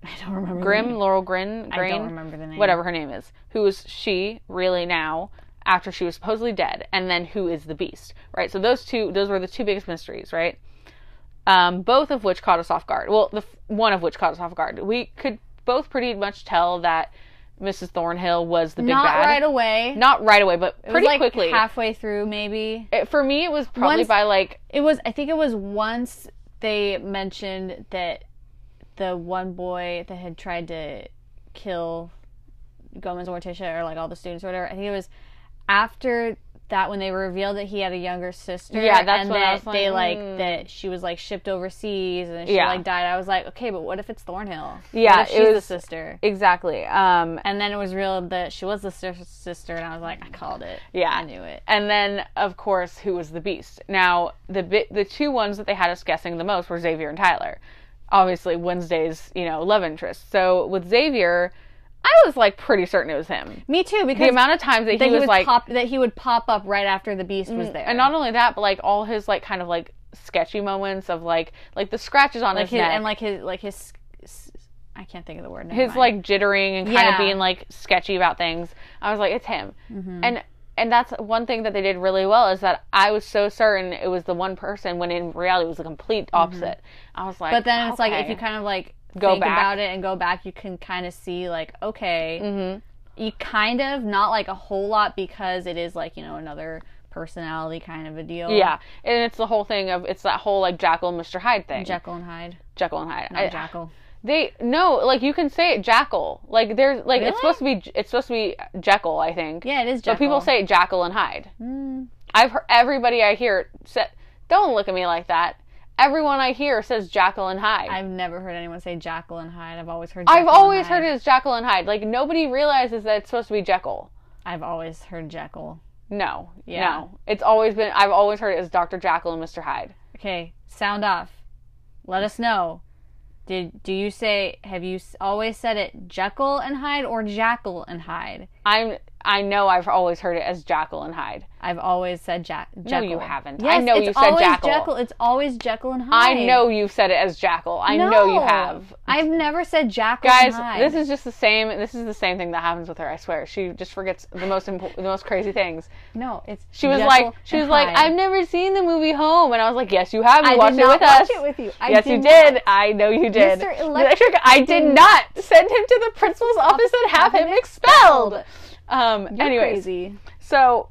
I don't remember. Grim. Laurel Grin, I don't remember the name. whatever her name is. Who is she really now after she was supposedly dead? And then who is the beast? Right. So those two, those were the two biggest mysteries, right? Um, both of which caught us off guard. Well, the one of which caught us off guard. We could both pretty much tell that Mrs. Thornhill was the big bad. Not bad. right away. Not right away, but It was, pretty like, quickly. halfway through, maybe. It- for me, it was probably Once- by like It was. I think it was once they mentioned that the one boy that had tried to kill Gomez Morticia or like all the students or whatever. I think it was after that when they revealed that he had a younger sister. Yeah, that's and when that I was like, they like hmm. that she was like shipped overseas and she Yeah. like died. I was like, okay, but what if it's Thornhill? Yeah, what she's the was- sister. exactly. Um, And then it was real that she was the sister, and I was like, I called it. Yeah. I knew it. and then of course, who was the beast? Now the bi- the two ones that they had us guessing the most were Xavier and Tyler. Obviously, Wednesday's you know love interest. So with Xavier, I was like pretty certain it was him. Me too, because The amount of times that, that he he was would like, pop that he would pop up right after the beast was there. and not only that, but like all his like kind of like sketchy moments of like like the scratches on like his, his neck. and like his like his I can't think of the word. his mind. like jittering and kind of being like sketchy about things. I was like, it's him. Mm-hmm. And and that's one thing that they did really well is that I was so certain it was the one person when in reality it was the complete opposite. I was like, Mm-hmm. But then it's like if you kind of like Go think back. about it and go back, you can kind of see like okay, Mhm. you kind of not like a whole lot because it is like you know another personality kind of a deal. yeah, and it's the whole thing of it's that whole like Jackal and Mr. Hyde thing. Jekyll and Hyde, Jekyll and Hyde. not I- Jackal. They no, like you can say it Jackal. Like there's like Really? it's supposed to be it's supposed to be Jekyll, I think. Yeah, it is Jekyll. But people say Jackal and Hyde. Mm. I've heard everybody I hear say, "Don't look at me like that." Everyone I hear says Jackal and Hyde. I've never heard anyone say Jackal and Hyde. I've always heard. I've always Hyde. heard it as Jackal and Hyde. Like nobody realizes that it's supposed to be Jekyll. I've always heard Jekyll. No, Yeah. no, it's always been. I've always heard it as Doctor Jackal and Mister Hyde. Okay, sound off. Let us know. Did do you say have you always said it Jekyll and Hyde or Jackal and Hyde? I'm. I know I've always heard it as Jackal and Hyde. I've always said Jack. Jekyll. you haven't. Yes, I know you said always Jackal. It's always Jekyll and Hyde. I know you've said it as Jackal. I know you have. I've never said Jackal Guys, this is just the same. This is the same thing that happens with her. I swear, she just forgets the most impo- the most crazy things. no. It's She was Jekyll like, she was like, Hyde. I've never seen the movie Home, and I was like, yes, you have. You I watched did it with watch us. it with you. I yes, did you not. did. I know you did. Mr. Electric, I did not send him to the principal's office and have him expelled. Um. You're anyways, crazy. so,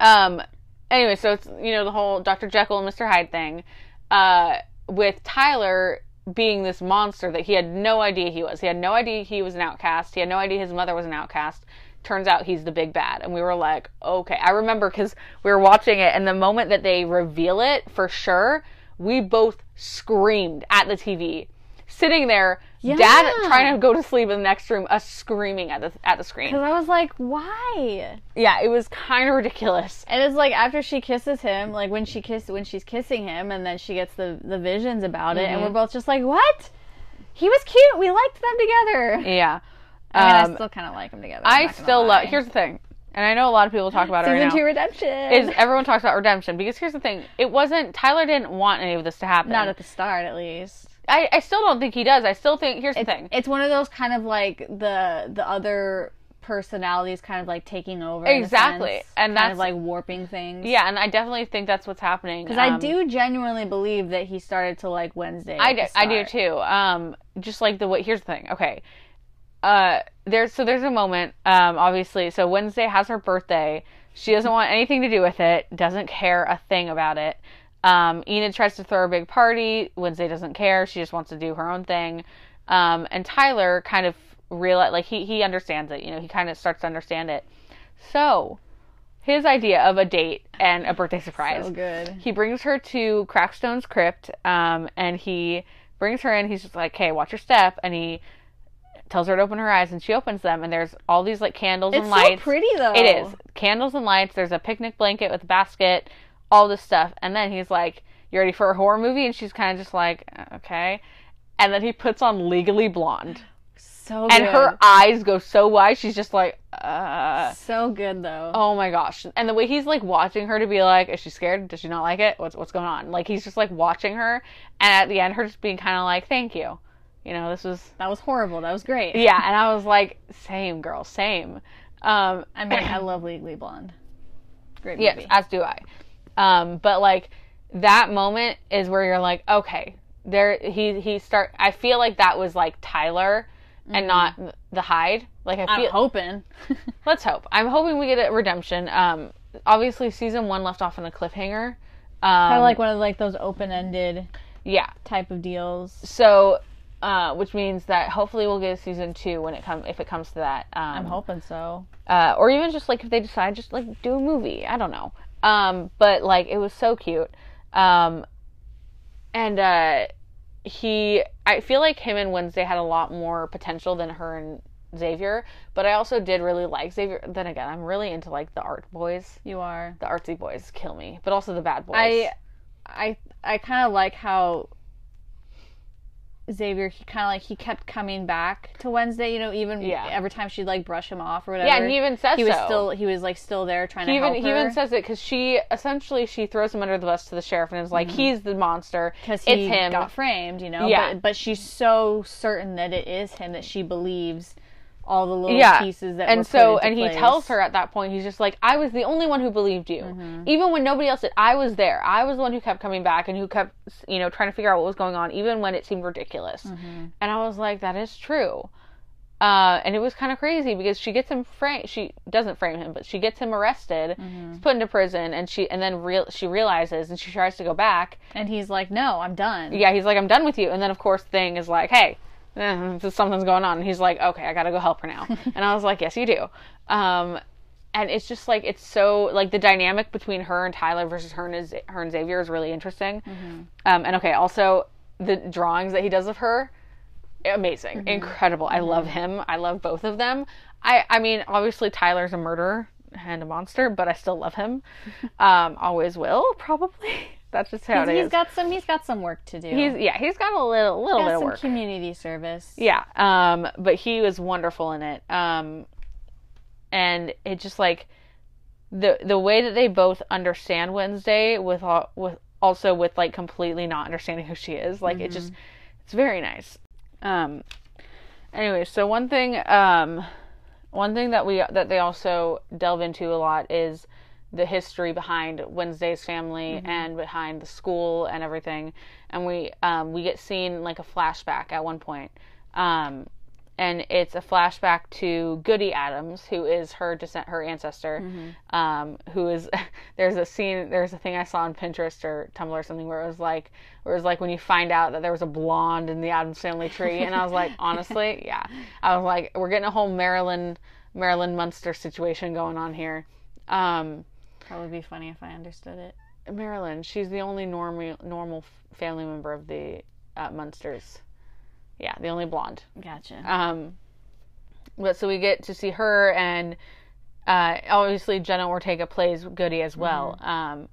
um, anyway, so it's you know the whole Dr. Jekyll and Mr. Hyde thing, uh, with Tyler being this monster that he had no idea he was. He had no idea he was an outcast. He had no idea his mother was an outcast. Turns out he's the big bad, and we were like, okay. I remember because we were watching it, and the moment that they reveal it for sure, we both screamed at the TV. Sitting there, dad trying to go to sleep in the next room, us screaming at the at the screen. Because I was like, why? Yeah, it was kind of ridiculous. And it's like after she kisses him, like when she kiss when she's kissing him, and then she gets the the visions about it, and Mm-hmm. we're both just like, what? He was cute. We liked them together. Yeah. I mean, Um, I still kind of like them together. I'm I still love. Here's the thing, and I know a lot of people talk about it season right two now. redemption. Is everyone talks about redemption because here's the thing: it wasn't Tyler didn't want any of this to happen. not at the start, at least. I, I still don't think he does. I still think here's the thing. it's one of those kind of like the the other personalities kind of like taking over. Exactly. sense, And kind that's- of like warping things. yeah, and I definitely think that's what's happening. Because I Um, do genuinely believe that he started to like Wednesday. I do, I do too. Um, just like the way. Here's the thing. Okay. Uh, there's so there's a moment. Um, obviously, so Wednesday has her birthday. She doesn't want anything to do with it. Doesn't care a thing about it. Um, Enid tries to throw a big party. Wednesday doesn't care. She just wants to do her own thing. Um, and Tyler kind of realize like he he understands it. You know, he kind of starts to understand it. So his idea of a date and a birthday surprise So good. he brings her to Crackstone's crypt, um, and he brings her in. He's just like, "Hey, watch your step," and he tells her to open her eyes, and she opens them, and there's all these like candles It's and so lights. pretty though. It is candles and lights. There's a picnic blanket with a basket, all this stuff, and then he's like, "You ready for a horror movie?" And she's kind of just like, "Uh, "Okay," and then he puts on Legally Blonde. So and good. her eyes go so wide. She's just like, uh. so good though. Oh my gosh! And the way he's like watching her to be like, is she scared? Does she not like it? What's what's going on? Like he's just like watching her, and at the end, her just being kind of like, thank you. You know, this was That was horrible. That was great. yeah. And I was like, same girl, same. Um, I mean, I (clears throat) love Legally Blonde. Great movie. Yes, as do I. Um, but like that moment is where you're like, okay, there he he start. I feel like that was like Tyler and not the Hyde. Like I Mm-hmm. I'm feel. hoping. (laughs) let's hope. I'm hoping we get a redemption. Um, obviously season one left off on a cliffhanger. Um, kind of like one of like those open-ended yeah. type of deals. So. Uh, which means that hopefully we'll get a season two when it come if it comes to that. Um, I'm hoping so. uh, or even just like if they decide just like do a movie i don't know um, but like it was so cute. Um, and uh, he i feel like him and wednesday had a lot more potential than her and xavier but i also did really like xavier. Then again i'm really into like the art boys. You are. the artsy boys kill me but also the bad boys. I, I, I kind of like how Xavier. He kind of like he kept coming back to Wednesday. You know, even Yeah. every time she'd like brush him off or whatever. yeah and he even says he was so. still he was like still there trying he to even help he even says it because she essentially she throws him under the bus to the sheriff and is like mm-hmm. he's the monster because it's he him got framed. You know. Yeah. But, but she's so certain that it is him that she believes all the little yeah. pieces that and were so and he tells her at that point he's just like i was the only one who believed you Mm-hmm. even when nobody else did i was there i was the one who kept coming back and who kept you know trying to figure out what was going on even when it seemed ridiculous Mm-hmm. and i was like that is true uh, and it was kind of crazy because she gets him frame. She doesn't frame him, but she gets him arrested. Mm-hmm. He's put into prison, and she and then real she realizes, and she tries to go back. and he's like, "No, I'm done." Yeah, he's like, I'm done with you. And then of course, Thing is like, Hey, (laughs) eh, something's going on. And he's like, Okay, I gotta go help her now. (laughs) and I was like, Yes, you do. Um, and it's just like it's so like the dynamic between her and Tyler versus her and Z- her and Xavier is really interesting. Um, and okay, also the drawings that he does of her, amazing, incredible. I love him. I love both of them. I I mean, obviously Tyler's a murderer and a monster, but I still love him. (laughs) um, always will probably. That's just how He's, it is. he's got some. He's got some work to do. He's yeah, he's got a little little bit of work. community service. Yeah, um, but he was wonderful in it. Um, and it just like the the way that they both understand Wednesday with all, with also with like completely not understanding who she is. Like it just it's very nice. Um, anyway, so one thing um, one thing that we that they also delve into a lot is the history behind Wednesday's family and behind the school and everything. And we um, we get seen like a flashback at one point. Um, and it's a flashback to Goody Addams, who is her descent, her ancestor. Um, who is (laughs) there's a scene, there's a thing I saw on Pinterest or Tumblr or something where it was like, where it was like when you find out that there was a blonde in the Addams family tree, and I was like, honestly, (laughs) yeah, I was like, we're getting a whole Marilyn Marilyn Munster situation going on here. Um, That would be funny if I understood it. Marilyn, she's the only normal normal family member of the uh, Munsters. Yeah, the only blonde. Gotcha. Um, but so we get to see her, and uh, obviously Jenna Ortega plays Goody as well, um,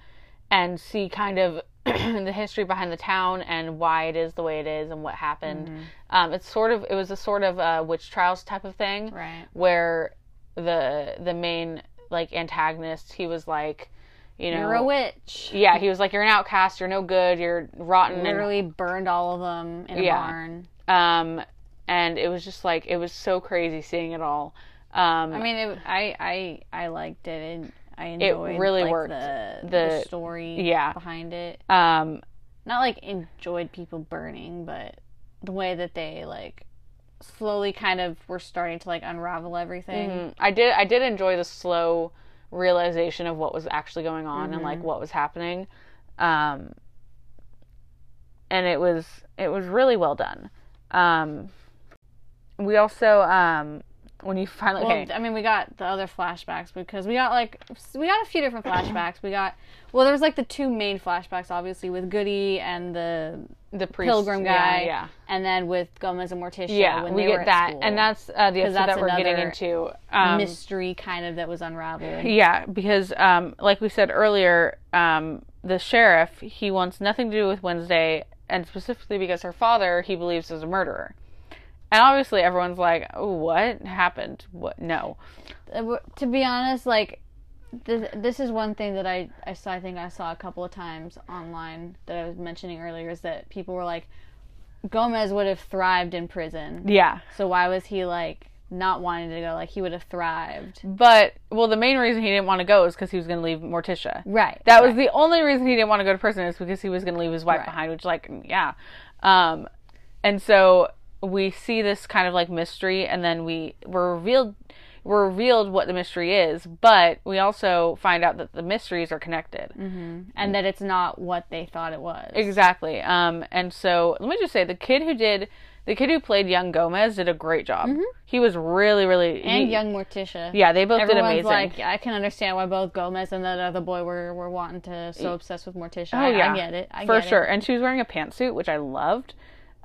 and see kind of (clears throat) the history behind the town and why it is the way it is and what happened. Um, it's sort of it was a sort of uh, witch trials type of thing, right. where the the main like antagonist he was like, you know, You're a witch. yeah, he was like, you're an outcast, you're no good, you're rotten, and Literally burned all of them in a barn. um, and it was just like it was so crazy seeing it all. Um, I mean, it, I I I liked it. and I enjoyed It really like, worked. The, the The- story yeah. behind it. um, Not like enjoyed people burning, but the way that they like slowly kind of were starting to like unravel everything. mm, I did I did enjoy the slow realization of what was actually going on and like what was happening, um, and it was it was really well done. Um, we also um, when you finally Well, okay, I mean, we got the other flashbacks because we got like we got a few different flashbacks. We got well, there was like the two main flashbacks, obviously with Goody and the the priest, Pilgrim guy, yeah. and then with Gomez and Morticia. Yeah, when we they get were that, school. and that's uh, the episode that's that we're getting into. Um, mystery kind of that was unraveling. Yeah, because um, like we said earlier, um, the sheriff he wants nothing to do with Wednesday, and specifically because her father he believes is a murderer. And obviously, everyone's like, oh, "What happened? What? No." Uh, To be honest, like this, this is one thing that I I saw. I think I saw a couple of times online that I was mentioning earlier is that people were like, Gomez would have thrived in prison. Yeah, So why was he like not wanting to go? Like he would have thrived. but well, the main reason he didn't want to go is because he was going to leave Morticia. Right. That was right. the only reason he didn't want to go to prison is because he was going to leave his wife Right. behind, which, like, yeah. Um, and so we see this kind of like mystery, and then we we're revealed we're revealed what the mystery is, but we also find out that the mysteries are connected. and that it's not what they thought it was. Exactly. Um, and so let me just say, the kid who did the kid who played young Gomez did a great job. He was really, really Mm-hmm. And he- young Morticia. Yeah, they both Everyone's did amazing. like, I can understand why both Gomez and that other boy were, were wanting to so obsessed with Morticia. Oh I, yeah, I get it. I for get sure. It. And she was wearing a pantsuit, which I loved.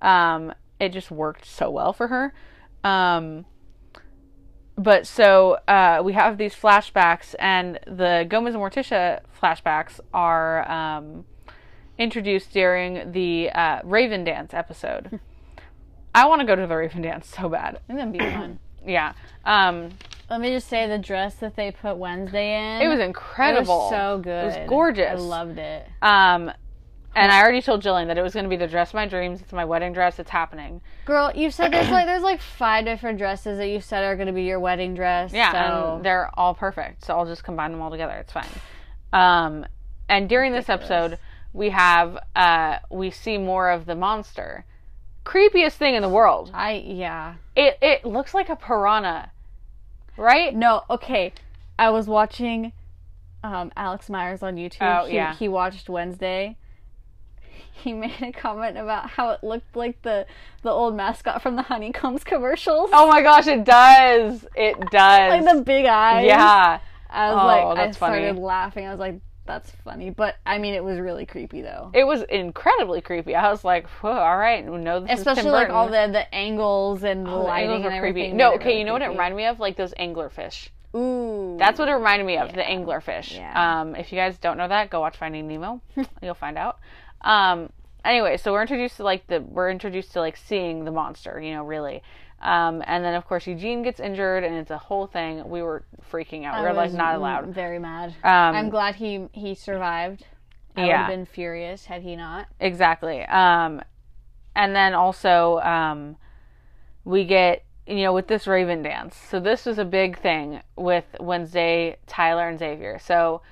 Um, it just worked so well for her. Um, but so uh, we have these flashbacks, and the Gomez and Morticia flashbacks are um, introduced during the uh, Raven Dance episode. I want to go to the Raven Dance so bad. Think that'd be fun. (clears throat) Yeah. Um, Let me just say the dress that they put Wednesday in. it was It incredible. was so good. It was gorgeous. I loved it. Um, and I already told Jillian that it was going to be the dress of my dreams. It's my wedding dress. It's happening. Girl, you said there's like (clears throat) there's like five different dresses that you said are gonna be your wedding dress. Yeah, so and they're all perfect. So I'll just combine them all together. It's fine. Um, and during this episode, we have uh, we see more of the monster, creepiest thing in the world. I yeah. It it looks like a piranha, right? No, okay. I was watching um, Alex Meyers on YouTube. Oh, he, yeah. he watched Wednesday. (laughs) He made a comment about how it looked like the the old mascot from the Honeycombs commercials. Oh my gosh, it does. It (laughs) does. like the big eyes. yeah. I was Oh, like, I that's funny. started laughing. I was like, that's funny. But I mean, it was really creepy though. It was incredibly creepy. I was like, Whoa, all right, no, this is Especially Tim like Burton. all the the angles and the Oh, the lighting angles and are creepy. No, okay, really you know what it reminded me of? Like those anglerfish. Ooh, That's what it reminded me of, the Yeah. anglerfish. Yeah. Um, if you guys don't know that, go watch Finding Nemo. (laughs) You'll find out. Um, anyway, so we're introduced to like the we're introduced to like seeing the monster, you know, really. Um, and then of course Eugene gets injured, and it's a whole thing. We were freaking out. I we were like not allowed. Very mad. Um, I'm glad he he survived. I would Yeah. have been furious had he not. Exactly. Um, and then also um, we get you know with this Raven dance. So this was a big thing with Wednesday, Tyler, and Xavier. So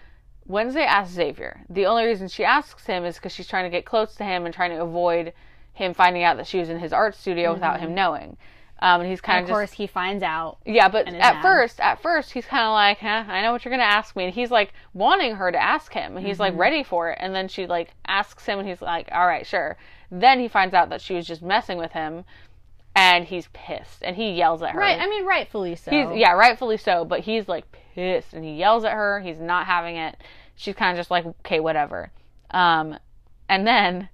Wednesday asks Xavier. The only reason she asks him is because she's trying to get close to him and trying to avoid him finding out that she was in his art studio without him knowing. Um, and he's kind And of of just course, he finds out. yeah, but at mad. first, at first, he's kind of like, huh, I know what you're gonna ask me, and he's like wanting her to ask him, and he's Mm-hmm. like ready for it, and then she like asks him, and he's like, all right, sure. Then he finds out that she was just messing with him, and he's pissed, and he yells at her. Right. I mean, rightfully so. He's yeah, rightfully so, but he's like pissed, and he yells at her. He's not having it. She's kind of just like, okay, whatever. Um, and then,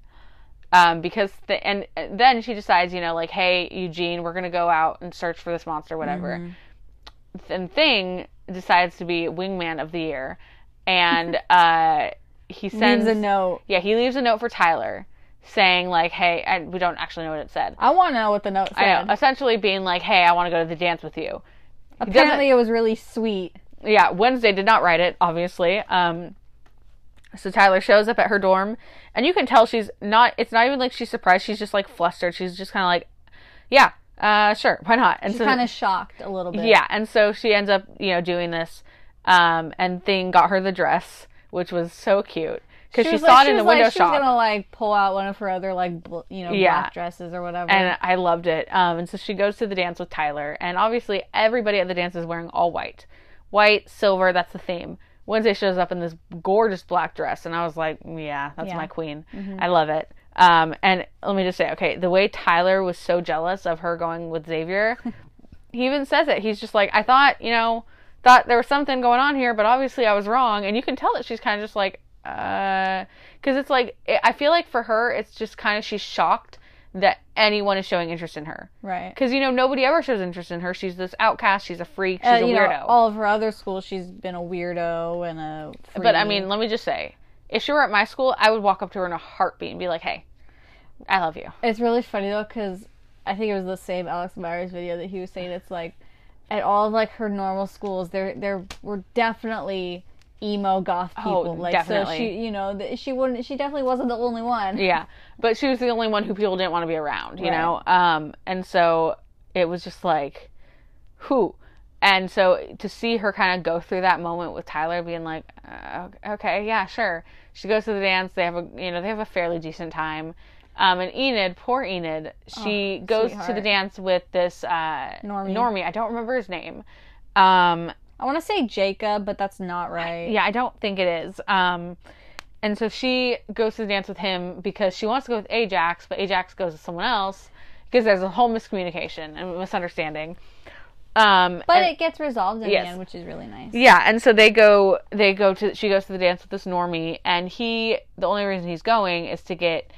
um, because the and and then she decides, you know, like, hey, Eugene, we're gonna go out and search for this monster, whatever. And Thing decides to be wingman of the year, and (laughs) uh, he sends Leaves a note. Yeah, he leaves a note for Tyler, saying like, hey, and we don't actually know what it said. I want to know what the note said. I know, essentially being like, hey, I want to go to the dance with you. Apparently, it was really sweet. Yeah, Wednesday did not write it, obviously. Um, so Tyler shows up at her dorm, and you can tell she's not. It's not even like she's surprised. She's just like flustered. She's just kind of like, yeah, uh, sure, why not? And She's so kind of shocked a little bit. yeah, and so she ends up, you know, doing this. Um, and Thing got her the dress, which was so cute because she, was saw like- it in the was like- window she was shop. gonna like pull out one of her other like bl- you know Yeah. black dresses or whatever. and I loved it. Um, and so she goes to the dance with Tyler, and obviously everybody at the dance is wearing all white, white, silver. That's the theme. Wednesday shows up in this gorgeous black dress, and I was like, yeah, that's Yeah. my queen. I love it. Um, and let me just say, okay, the way Tyler was so jealous of her going with Xavier, (laughs) he even says it. He's just like, I thought, you know, thought there was something going on here, but obviously I was wrong. And you can tell that she's kind of just like, uh, because it's like, I feel like for her, it's just kind of she's shocked that anyone is showing interest in her. right. Because you know nobody ever shows interest in her. She's this outcast. She's a freak. She's Uh, a weirdo. know, all of her other schools, she's been a weirdo and a. but I mean, let me just say, if she were at my school, I would walk up to her in a heartbeat and be like, "Hey, I love you." It's really funny though because I think it was the same Alex Meyers video that he was saying it's like at all of like her normal schools there there were definitely emo goth people Oh, like definitely. so she you know she wouldn't she definitely wasn't the only one yeah but she was the only one who people didn't want to be around you Right. know um and so it was just like who and so to see her kind of go through that moment with tyler being like uh, okay yeah sure she goes to the dance they have a you know they have a fairly decent time um, and Enid, poor Enid, she Oh, goes to the dance with this uh, Normie. Normie. I don't remember his name. Um, I want to say Jacob but that's not right yeah, I don't think it is. Um, and so she goes to the dance with him because she wants to go with Ajax, but Ajax goes with someone else because there's a whole miscommunication and misunderstanding. Um, but and- it gets resolved in Yes. the end which is really nice yeah, and so they go. They go to. She goes to the dance with this normie, and he. The only reason he's going is to get.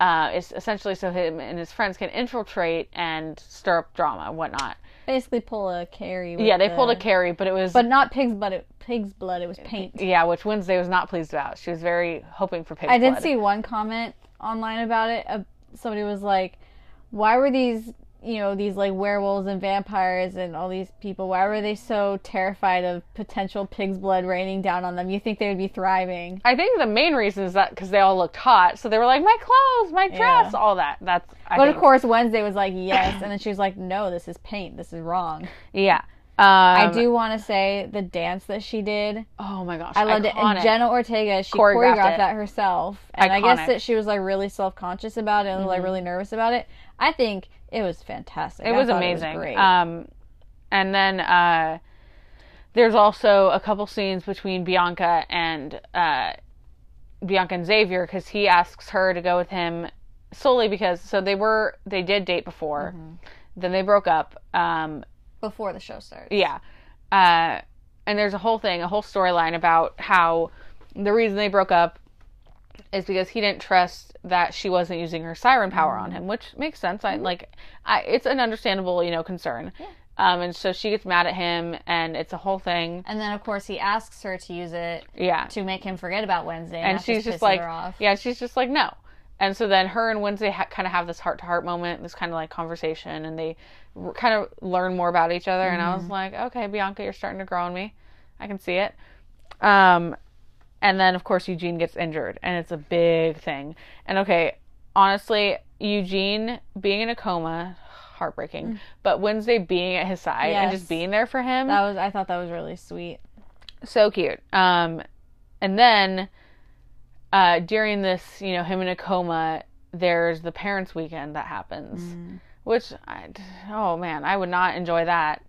Uh, is essentially so him and his friends can infiltrate and stir up drama and whatnot. Basically pull a Carrie with Yeah, they pulled a Carrie, but it was but not pig's blood it, pig's blood it was paint yeah, which Wednesday was not pleased about. She was very hoping for pig I did blood. see one comment online about it. Uh, somebody was like, "Why were these, you know, these like werewolves and vampires and all these people? Why were they so terrified of potential pig's blood raining down on them? You think they would be thriving?" I think the main reason is that because they all looked hot, so they were like, "My clothes, my dress, Yeah. all that." That's. I But think, of course, Wednesday was like, "Yes," and then she was like, "No, this is paint. This is wrong." yeah. I Um, do want to say the dance that she did. Oh my gosh, I loved it. And. Jenna Ortega, she Choreographed choreographed, that herself. And I guess that she was like really self conscious about it and like Mhm. really nervous about it. I think it was fantastic. It I was thought amazing. great. Um, and then uh, there's also a couple scenes between Bianca and uh, Bianca and Xavier because he asks her to go with him solely because so they were they did date before, Mm-hmm. then they broke up. Um, before the show starts. Yeah. Uh, and there's a whole thing, a whole storyline about how the reason they broke up is because he didn't trust that she wasn't using her siren power on him, which makes sense. I like, I it's an understandable, you know, concern. Um, and so she gets mad at him, and it's a whole thing. And then of course he asks her to use it Yeah. to make him forget about Wednesday, and, And she's just like, yeah, she's just like, no. And so then her and Wednesday ha- kind of have this heart to heart moment, this kind of like conversation, and they r- kind of learn more about each other. And I was like, okay, Bianca, you're starting to grow on me. I can see it. Um, and then of course Eugene gets injured, and it's a big thing. And okay, honestly, Eugene being in a coma, heartbreaking. But Wednesday being at his side and just being there for him, That was I thought that was really sweet. so cute. Um, and then uh, during this, you know, him in a coma, there's the parents' weekend that happens, Mm. which, I, oh man, I would not enjoy that.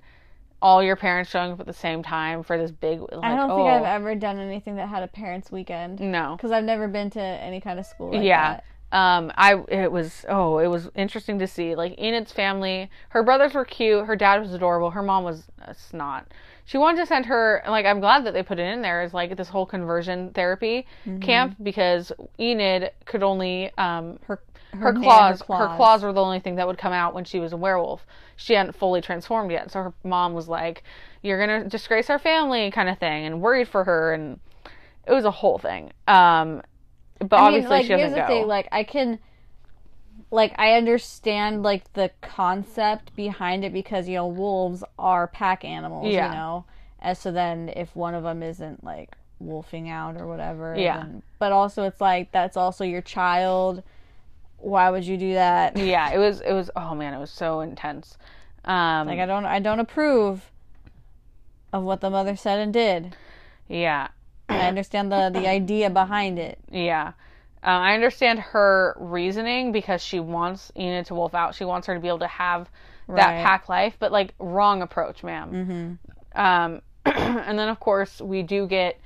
All your parents showing up at the same time for this big. Like, I don't oh, think I've ever done anything that had a parents' weekend No. because I've never been to any kind of school. Like yeah. that. Um, I it was oh it was interesting to see like Enid's family. Her brothers were cute. Her dad was adorable. Her mom was a snot. She wanted to send her like I'm glad that they put it in there as like this whole conversion therapy Mm-hmm. camp because Enid could only um her her, her, claws, her her claws were the only thing that would come out when she was a werewolf. She hadn't fully transformed yet, so her mom was like, "You're gonna disgrace our family," kind of thing, and worried for her, and it was a whole thing. Um, but I mean, obviously like she doesn't here's the go. thing, like I can like I understand like the concept behind it because you know wolves are pack animals, Yeah. you know. And so then if one of them isn't like wolfing out or whatever, Yeah. then- but also it's like that's also your child. Why would you do that? yeah, it was it was oh man, it was so intense. Um, Like I don't I don't approve of what the mother said and did. yeah, I understand the the idea behind it. yeah. Uh, I understand her reasoning because she wants Enid to wolf out. She wants her to be able to have that Right. pack life, but like wrong approach, ma'am. Mhm. Um, (clears throat) and then, of course, we do get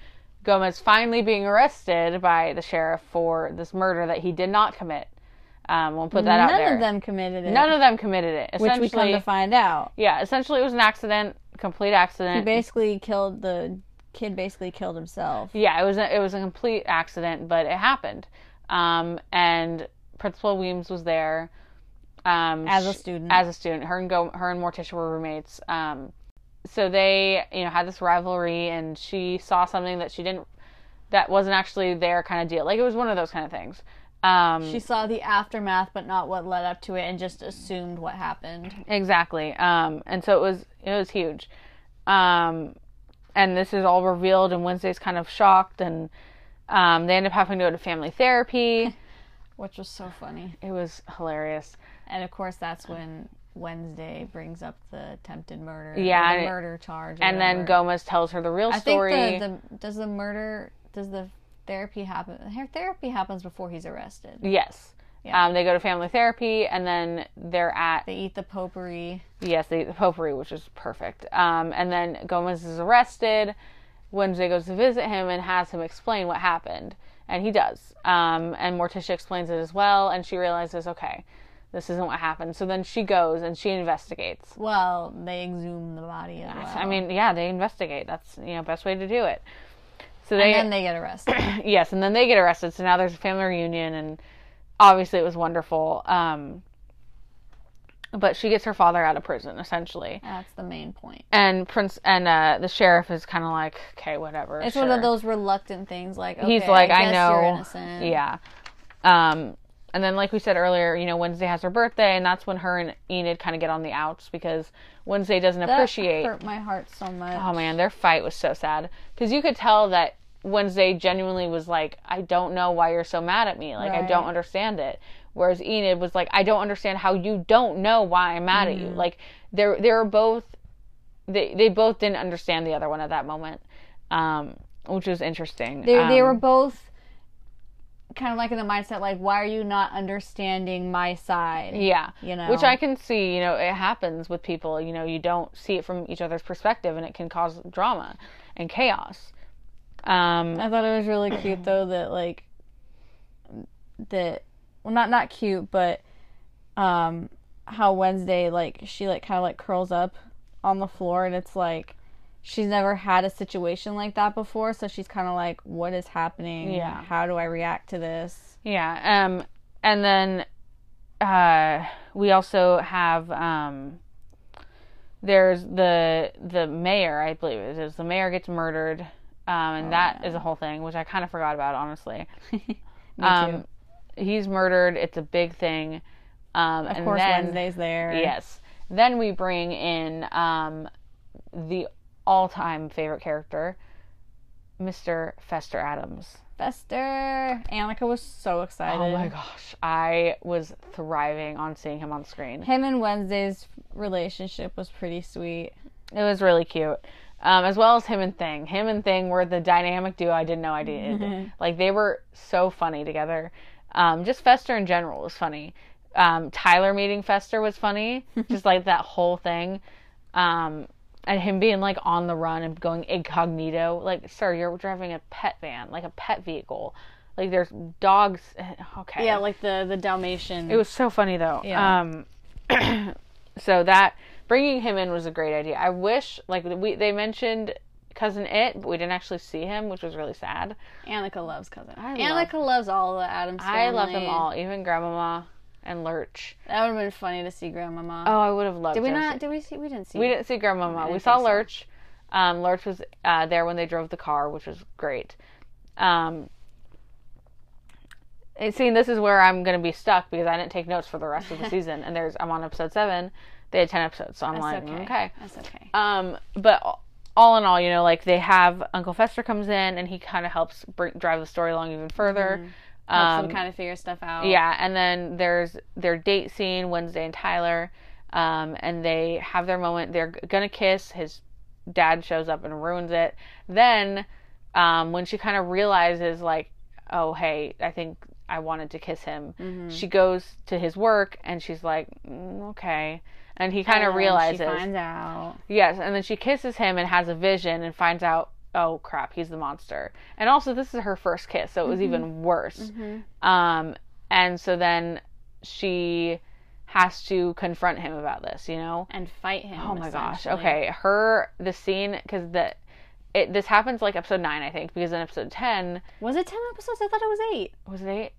Gomez finally being arrested by the sheriff for this murder that he did not commit. Um, we'll put that out there. None of them committed it. None of them committed it. which we come Essentially, to find out. yeah, essentially it was an accident, complete accident. He basically killed the kid. Basically killed himself. yeah, it was a, it was a complete accident, but it happened. Um, and Principal Weems was there. Um, As a student. As a student, her and Go, her and Morticia were roommates. Um, so they, you know, had this rivalry, and she saw something that she didn't, that wasn't actually their kind of deal. Like it was one of those kind of things. Um, She saw the aftermath, but not what led up to it, and just assumed what happened. Exactly. Um, and so it was it was huge. Um, and this is all revealed, and Wednesday's kind of shocked, and um, they end up having to go to family therapy. (laughs) Which was so funny. it was hilarious. And of course, that's when Wednesday brings up the attempted murder. Yeah, the murder charge. And then. Gomez tells her the real I story. think the, the does the murder does the therapy happen? Her therapy happens before he's arrested. yes. Yeah. Um, they go to family therapy, and then they're at They eat the potpourri. yes, they eat the potpourri, which is perfect. Um, and then Gomez is arrested. Wednesday goes to visit him and has him explain what happened, and he does. Um, and Morticia explains it as well, and she realizes, okay, this isn't what happened. So then she goes and she investigates. Well, they exhume the body as well. I mean, yeah, they investigate. That's you know best way to do it. So they, and then (clears throat) they get arrested. yes, and then they get arrested. So now there's a family reunion, and obviously it was wonderful. Um, but she gets her father out of prison essentially, That's the main point. and Prince and uh, the sheriff is kind of like, okay, whatever. It's sure. one of those reluctant things. Like okay, He's like, I, guess know, yeah. Um, and then like we said earlier, you know, Wednesday has her birthday, and that's when her and Enid kind of get on the outs because Wednesday doesn't That appreciate. hurt my heart so much. Oh man, their fight was so sad because you could tell that Wednesday genuinely was like, "I don't know why you're so mad at me. Like I don't understand it." Whereas Enid was like, "I don't understand how you don't know why I'm mad at Mm-hmm. you." Like they're they were both they they both didn't understand the other one at that moment, um, which was interesting. They they Um, were both kind of like in the mindset like, why are you not understanding my side? yeah. You know, Which I can see, you know, it happens with people. You know, you don't see it from each other's perspective, and it can cause drama and chaos. Um, I thought it was really cute though that like that well not not cute but um how Wednesday like she like kind of like curls up on the floor and it's like she's never had a situation like that before so she's kind of like what is happening Yeah. how do I react to this Yeah. Um, and then uh, we also have um, there's the the mayor, I believe it is. The mayor gets murdered, um, and that is a whole thing, which I kind of forgot about, honestly. (laughs) Me Um, he's murdered. It's a big thing. Um, of and course then, Wednesday's there Yes. Then we bring in um, the all-time favorite character, Mr. Fester Addams. Fester Annika was so excited Oh my gosh, I was thriving on seeing him on screen. him and Wednesday's relationship was pretty sweet It was really cute. Um, as well as him and Thing. Him and Thing were the dynamic duo I didn't know I did. (laughs) like they were so funny together. Um, just Fester in general was funny. Um, Tyler meeting Fester was funny. (laughs) just like that whole thing. Um, and him being like on the run and going incognito. Like, sir, you're driving a pet van, like a pet vehicle. Like there's dogs. (sighs) Okay. yeah like the the Dalmatian It was so funny though. Yeah. Um, (clears throat) so that bringing him in was a great idea. I wish like we they mentioned cousin it, but we didn't actually see him, which was really sad. Annika loves cousin. I Annika loves all the Addams family. I love them all, even Grandmama and Lurch. That would have been funny to see Grandmama. Oh, I would have loved. did we to not? see- Did we see? We didn't see. We didn't see Grandmama. We saw think so. Lurch. Um, Lurch was uh, there when they drove the car, which was great. Um, and seeing this is where I'm going to be stuck because I didn't take notes for the rest of the (laughs) season, and there's I'm on episode seven. They had ten episodes, so I'm That's like, okay. okay. That's okay. Um, but all in all, you know, like they have Uncle Fester comes in and he kind of helps bring, drive the story along even further. Helps Um, them kind of figure stuff out. yeah, and then there's their date scene, Wednesday and Tyler, um, and they have their moment. They're gonna kiss. His dad shows up and ruins it. Then, um, when she kind of realizes, like, oh hey, I think I wanted to kiss him. Mm-hmm. She goes to his work and she's like, mm, okay, and he kind of realizes. She finds out. Yes, and then she kisses him and has a vision and finds out, oh crap, he's the monster. And also, this is her first kiss, so it was even worse. Um, and so then she has to confront him about this, you know? And fight him. Oh my gosh. Okay, her the scene because the it this happens like episode nine, I think, because in episode ten Was it ten episodes? I thought it was eight. was it eight?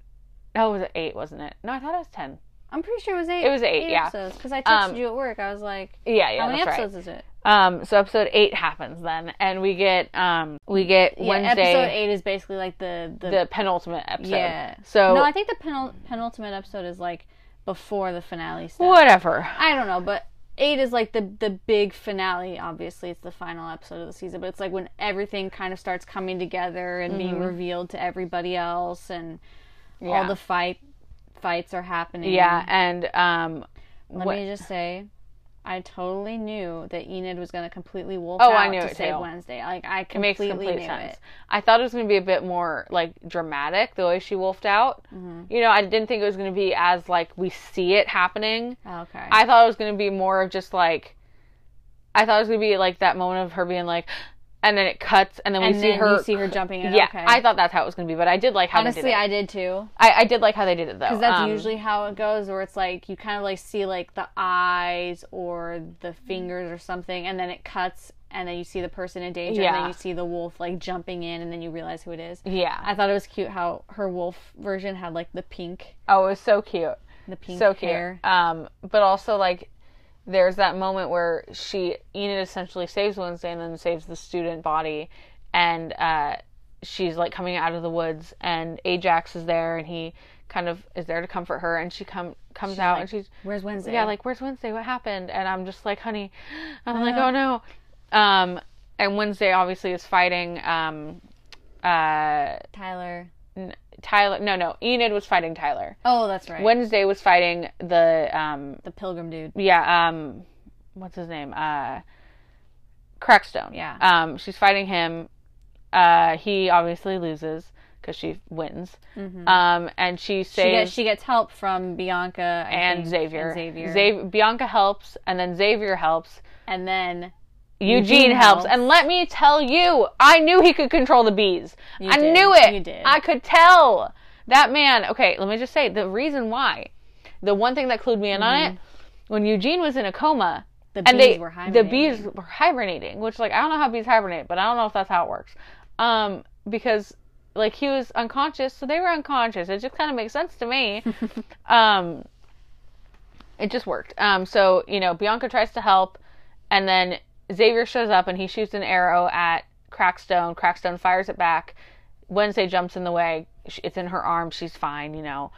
No, it was eight, wasn't it? No, I thought it was ten. I'm pretty sure it was eight. It was eight, yeah. episodes because I texted Um, you at work. I was like, Yeah, yeah, "How many that's right. episodes is it?" Um, so episode eight happens then, and we get um we get Yeah, Wednesday episode eight is basically like the the, the penultimate episode. yeah. So no, I think the penul- penultimate episode is like before the finale stuff. whatever. I don't know, but eight is like the the big finale. Obviously, it's the final episode of the season, but it's like when everything kind of starts coming together and being revealed to everybody else, and Mm-hmm. Yeah. all the fight fights are happening. Yeah, and um, Let what- me just say, I totally knew that Enid was going to completely wolf Oh, out I knew to it, save too. Wednesday. Like I it makes completely complete knew sense. it. I thought it was going to be a bit more like dramatic the way she wolfed out. Mm-hmm. You know, I didn't think it was going to be as like we see it happening. Okay. I thought it was going to be more of just like I thought it was going to be like that moment of her being like and then it cuts and then we and see then her you see her jumping in. Yeah, okay. I thought that's how it was going to be, but I did like how they did honestly it. I did too. I, I did like how they did it though. Because that's Um, usually how it goes, where it's like you kind of like see like the eyes or the fingers or something, and then it cuts, and then you see the person in danger, and then you see the wolf like jumping in, and then you realize who it is. Yeah. I thought it was cute how her wolf version had like the pink, oh, it was so cute. the pink so cute. Um, but also like there's that moment where she Enid essentially saves Wednesday and then saves the student body, and uh, she's like coming out of the woods, and Ajax is there, and he kind of is there to comfort her, and she come comes out like, and she's Where's Wednesday? yeah like where's Wednesday? What happened? And I'm just like honey, I'm like oh no, um, and Wednesday obviously is fighting um, uh, Tyler. Tyler. No, no, Enid was fighting Tyler. Oh, that's right. Wednesday was fighting the um, the pilgrim dude. yeah, um, what's his name? Uh, Crackstone. Yeah. Um, she's fighting him. Uh, he obviously loses because she wins. Um, and she Mm-hmm. She gets she gets help from Bianca and think, Xavier. And Xavier. Xav- Bianca helps, and then Xavier helps. and then Eugene, Eugene helps. helps. and let me tell you, I knew he could control the bees. I did. knew it. You did. I could tell that man. Okay, let me just say the reason why. The one thing that clued me in on it when Eugene was in a coma, the and bees they were hibernating. the bees were hibernating, which like I don't know how bees hibernate, but I don't know if that's how it works. Um, because like he was unconscious, so they were unconscious. It just kind of makes sense to me. (laughs) um, it just worked. Um, so you know, Bianca tries to help, and then Xavier shows up and he shoots an arrow at Crackstone. Crackstone fires it back. Wednesday jumps in the way. It's in her arm. She's fine. You know.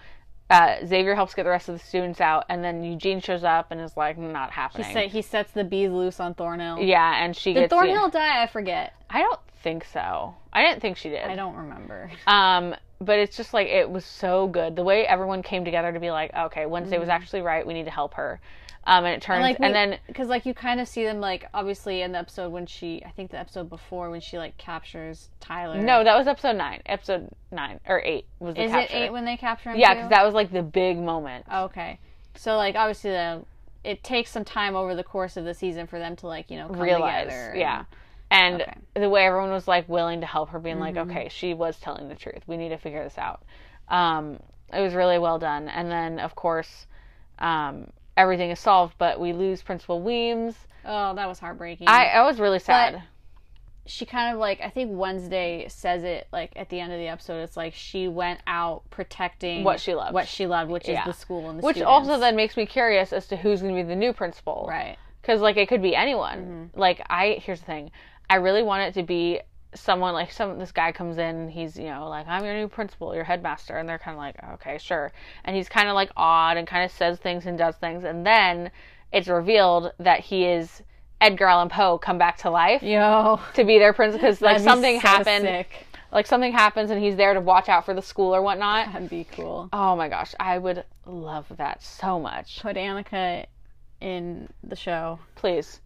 Uh, Xavier helps get the rest of the students out, and then Eugene shows up and is like, "Not happening." He, sa- he sets the bees loose on Thornhill. Yeah, and she Did gets the- Thornhill die? I forget. I don't think so. I didn't think she did. I don't remember. Um, but it's just like it was so good the way everyone came together to be like, okay, Wednesday was actually right. We need to help her. Um, and it turns Mm-hmm. Like, and then because like you kind of see them like obviously in the episode when she, I think the episode before when she like captures Tyler. no, that was episode nine. Episode nine or eight was the is capture. it eight when they capture him? yeah, because that was like the big moment. Okay, so like obviously the it takes some time over the course of the season for them to like you know come realize, together. and- yeah. And Okay. the way everyone was like willing to help her, being Mm-hmm. like, okay, she was telling the truth. We need to figure this out. Um, it was really well done. And then, of course, um, everything is solved, but we lose Principal Weems. Oh, that was heartbreaking. I, I was really sad. she kind of like I think Wednesday says it like at the end of the episode. It's like she went out protecting What she loved. what she loved, which Yeah. is the school and the Which students. also then makes me curious as to who's going to be the new principal. right. Because, like, it could be anyone. Mm-hmm. Like, I, here's the thing. I really want it to be someone, like, some, this guy comes in, he's, you know, like, I'm your new principal, your headmaster. And they're kind of like, okay, sure. And he's kind of, like, odd and kind of says things and does things. And then it's revealed that he is Edgar Allan Poe come back to life Yo, to be their principal. Because, like, be something so happened. sick. Like, something happens, and he's there to watch out for the school or whatnot. That'd be cool. Oh my gosh, I would love that so much. Put Annika in the show. Please,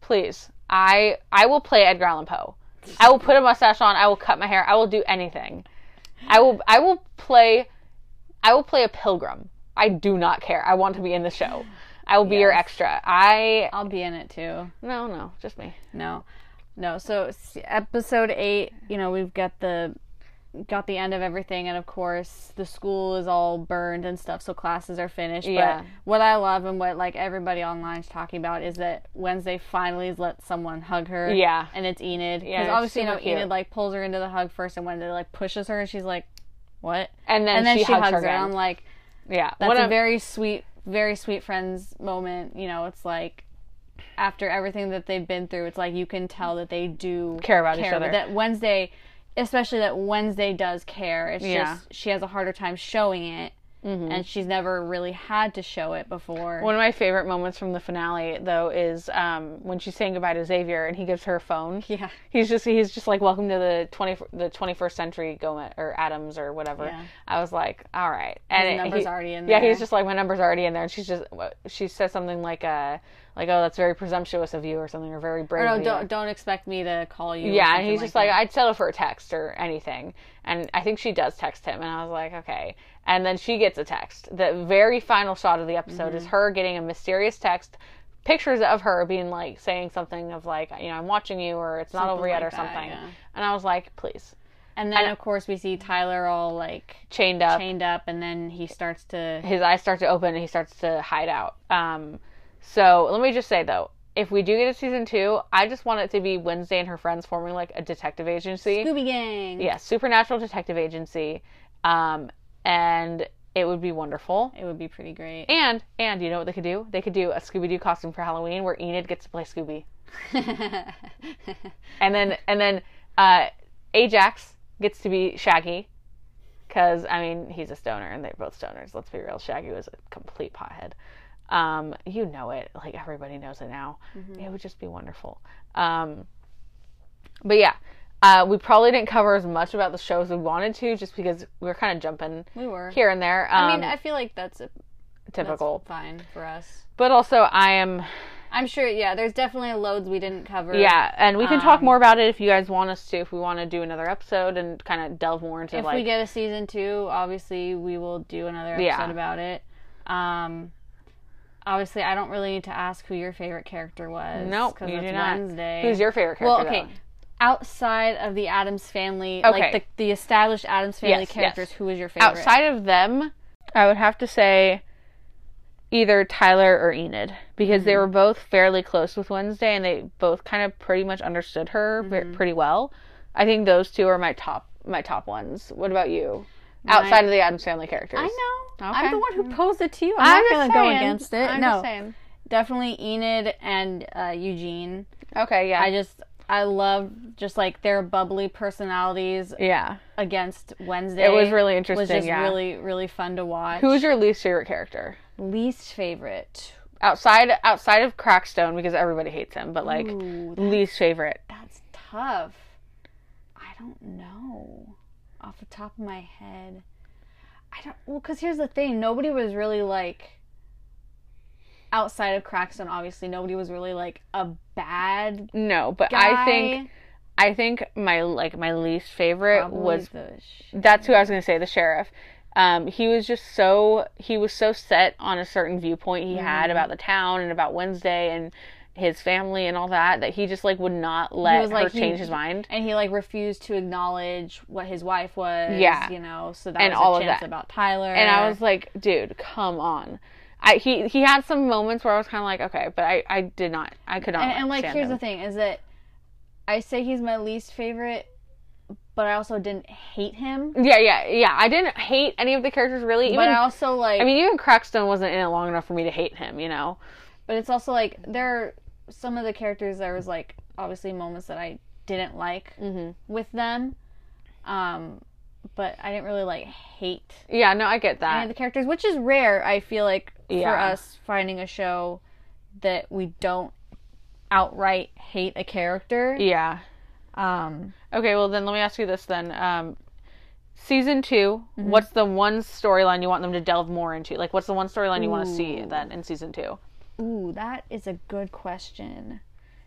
please. I I will play Edgar Allan Poe. I will put a mustache on. I will cut my hair. I will do anything. I will I will play. I will play a pilgrim. I do not care. I want to be in the show. I will be your extra. I I'll be in it too. no no just me. No, no. So episode eight, you know, we've got the got the end of everything, and of course the school is all burned and stuff. So classes are finished. Yeah. But what I love and what like everybody online is talking about is that Wednesday finally let someone hug her. Yeah. And it's Enid. Yeah, Because it's obviously, you know, cute. Enid like pulls her into the hug first, and Wednesday like pushes her, and she's like, "What?" And then, And then she, she, hugs, hugs her her. And. I'm like, yeah. "That's One a very sweet very sweet friends moment. You know, it's like after everything that they've been through, it's like you can tell that they do Care about each other. That Wednesday, especially that Wednesday does care. It's Yeah. just she has a harder time showing it, and she's never really had to show it before. One of my favorite moments from the finale, though, is um, when she's saying goodbye to Xavier and he gives her a phone. (laughs) yeah, He's just he's just like welcome to the twenty the twenty first century Gomez or Addams or whatever. Yeah. I was like, all right, and His it- number's he- already in Yeah, he's just like my number's already in there, and she's just she says something like uh like oh that's very presumptuous of you or something or very brave. or no, of you. don't don't expect me to call you. Yeah, and he's just like. I'd settle for a text or anything. And I think she does text him, and I was like, okay. And then she gets a text. The very final shot of the episode Mm-hmm. is her getting a mysterious text, pictures of her being like saying something of like, you know, I'm watching you, or it's not Something over yet, or that, something. yeah. And I was like, please, And then And- of course we see Tyler all like chained up. chained up, and then he starts to. His eyes start to open, and he starts to hide out. Um, so let me just say though. If we do get a season two, I just want it to be Wednesday and her friends forming like a detective agency. Scooby Gang. yeah, supernatural detective agency, um, and it would be wonderful. It would be pretty great. And and you know what they could do? They could do a Scooby Doo costume for Halloween where Enid gets to play Scooby, (laughs) and then and then uh, Ajax gets to be Shaggy, because I mean he's a stoner and they're both stoners. Let's be real, Shaggy was a complete pothead. Um, you know it, like everybody knows it now. It would just be wonderful. Um, but yeah, uh, we probably didn't cover as much about the shows we wanted to, just because we were kind of jumping we were. here and there. Um, I mean, I feel like that's, a, that's typical, fine for us. but also I am I'm sure. Yeah, there's definitely loads we didn't cover. yeah, and we can talk Um, more about it if you guys want us to. If we want to do another episode and kind of delve more into If like we get a season two, obviously we will do another episode Yeah. about it. Um, obviously, I don't really need to ask who your favorite character was. Nope, because it's do not. Wednesday. who's your favorite character? well, okay. though? Outside of the Addams family, Okay. like the, the established Addams family Yes, characters, yes. who is your favorite? outside of them, I would have to say either Tyler or Enid because Mm-hmm. they were both fairly close with Wednesday and they both kind of pretty much understood her Mm-hmm. pretty well. I think those two are my top my top ones. What about you? Outside of the Addams family characters. I know. Okay. I'm the one who posed it to you. I'm I'm, not gonna go against it. I'm no, just saying. definitely Enid and uh, Eugene. Okay, yeah. I just I love just like their bubbly personalities yeah. against Wednesday. It was really interesting, It Was just yeah. really really fun to watch. Who's your least favorite character? least favorite? Outside outside of Crackstone because everybody hates him, but like Ooh, least favorite. that's tough. I don't know off the top of my head. I don't well because here's the thing. Nobody was really like outside of Crackstone. Obviously, nobody was really like a bad No, but guy. I think I think my like my least favorite Probably was that's who I was going to say, the sheriff. Um, he was just so he was so set on a certain viewpoint he Mm-hmm. had about the town and about Wednesday and his family and all that that he just like would not let was her like, he- change his mind. and he like refused to acknowledge what his wife was. Yeah. you know, so that And was all a of chance that. about Tyler. And I was like, dude, come on. I he he had some moments where I was kind of like, okay, but I I did not I could not. and, and like here's him. the thing is that I say he's my least favorite, but I also didn't hate him. Yeah, yeah, yeah. I didn't hate any of the characters really. Even but I also like I mean, even Crackstone wasn't in it long enough for me to hate him, you know. But it's also like there are some of the characters there was like obviously moments that I didn't like Mm-hmm. with them. Um but I didn't really like hate Yeah, no, I get any that. of the characters, which is rare, I feel like, for Yeah. us finding a show that we don't outright hate a character. Yeah. Um Okay, well then let me ask you this then. Um, season 2 Mm-hmm. what's the one storyline you want them to delve more into? Like, what's the one storyline you want to see then in season two? ooh, that is a good question.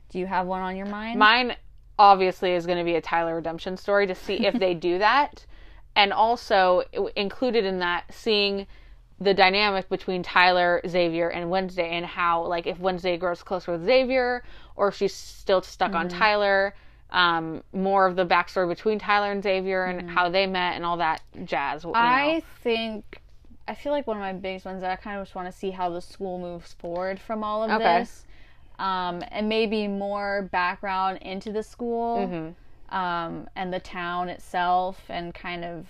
Do you have one on your mind? Mine obviously is going to be a Tyler redemption story to see if they do that, (laughs) and also included in that seeing the dynamic between Tyler, Xavier, and Wednesday, and how like if Wednesday grows closer with Xavier, or if she's still stuck on Tyler. Um, more of the backstory between Tyler and Xavier and how they met and all that jazz. you know. I think I feel like one of my biggest ones that I kind of just want to see how the school moves forward from all of Okay. this, um, and maybe more background into the school um, and the town itself, and kind of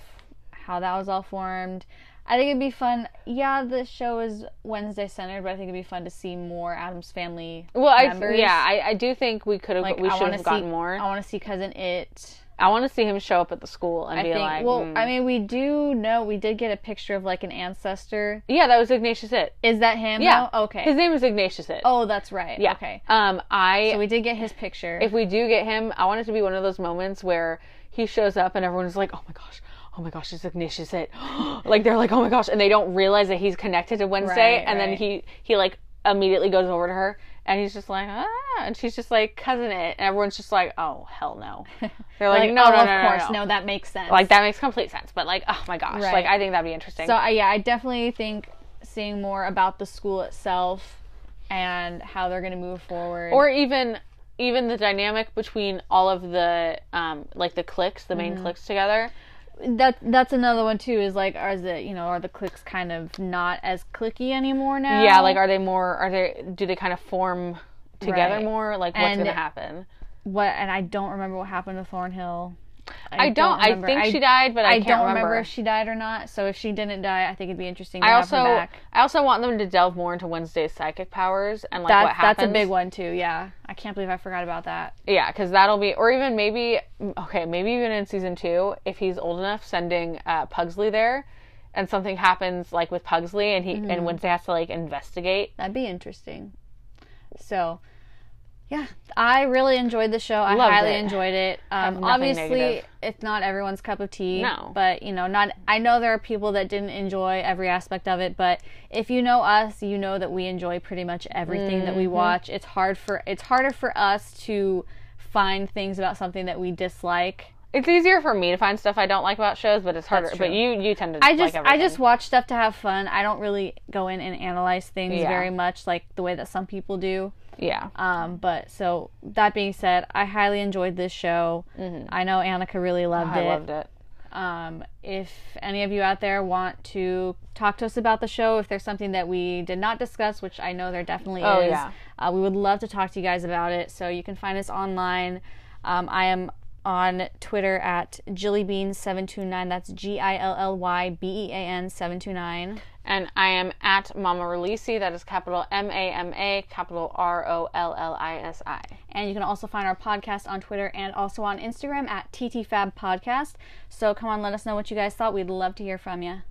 how that was all formed. I think it'd be fun. Yeah, the show is Wednesday centered, but I think it'd be fun to see more Addams family. Well, I members. yeah, I, I do think we could have like we should have gotten see more. I want to see cousin It. I want to see him show up at the school and I be think. like, well, mm. I mean, we do know we did get a picture of like an ancestor. yeah, that was Ignatius It. Is that him? Yeah, though? Okay. His name is Ignatius It. oh, that's right. yeah. Okay. Um, I So we did get his picture. if we do get him, I want it to be one of those moments where he shows up and everyone's like, "Oh my gosh, oh my gosh, it's Ignatius It!" (gasps) like they're like, "Oh my gosh," and they don't realize that he's connected to Wednesday, Right, and then he he like immediately goes over to her and he's just like, "Ah," and she's just like, "Cousin It," and everyone's just like, "Oh hell no!" (laughs) They're like, like, "No, oh, no, of no, no, course, no." no, that makes sense. Like that makes complete sense, but like, oh my gosh, Right. like I think that'd be interesting. So uh, yeah, I definitely think seeing more about the school itself and how they're going to move forward. or even even the dynamic between all of the um like the cliques, the Mm-hmm. main cliques together. That that's another one too. Is like, are the you know are the clicks kind of not as clicky anymore now? Yeah, like are they more? Are they? Do they kind of form together Right. more? Like what's And- gonna happen? what? And I don't remember what happened to Thornhill. I don't. I remember. think she died, but I, I, can't don't remember. remember if she died or not. So if she didn't die, I think it'd be interesting to I have also, her back. I also want them to delve more into Wednesday's psychic powers and like That's what happens. that's a big one too. Yeah, I can't believe I forgot about that. Yeah, because that'll be, or even maybe, okay, maybe even in season two, if he's old enough, sending uh, Pugsley there, and something happens like with Pugsley, and he Mm-hmm. and Wednesday has to like investigate. That'd be interesting. So, yeah, I really enjoyed the show. I Loved highly it. enjoyed it. Um, obviously, negative. it's not everyone's cup of tea. No. but you know, not. I know there are people that didn't enjoy every aspect of it, but if you know us, you know that we enjoy pretty much everything that Mm-hmm. we watch. It's hard for it's harder for us to find things about something that we dislike. It's easier for me to find stuff I don't like about shows, but it's harder. But you, you tend to. I just like I just watch stuff to have fun. I don't really go in and analyze things Yeah. very much like the way that some people do. Yeah. Um, but so that being said, I highly enjoyed this show. I know Annika really loved Mm-hmm. I it. loved it. Um, if any of you out there want to talk to us about the show, if there's something that we did not discuss, which I know there definitely Oh, is, yeah. uh, we would love to talk to you guys about it. So you can find us online. Um, I am on Twitter at Jillybean729. That's G I L L Y B E A N 729. And I am at Mama Releasey. That is capital M A M A, capital R O L L I S I. And you can also find our podcast on Twitter and also on Instagram at TTFab Podcast. So come on, let us know what you guys thought. We'd love to hear from you.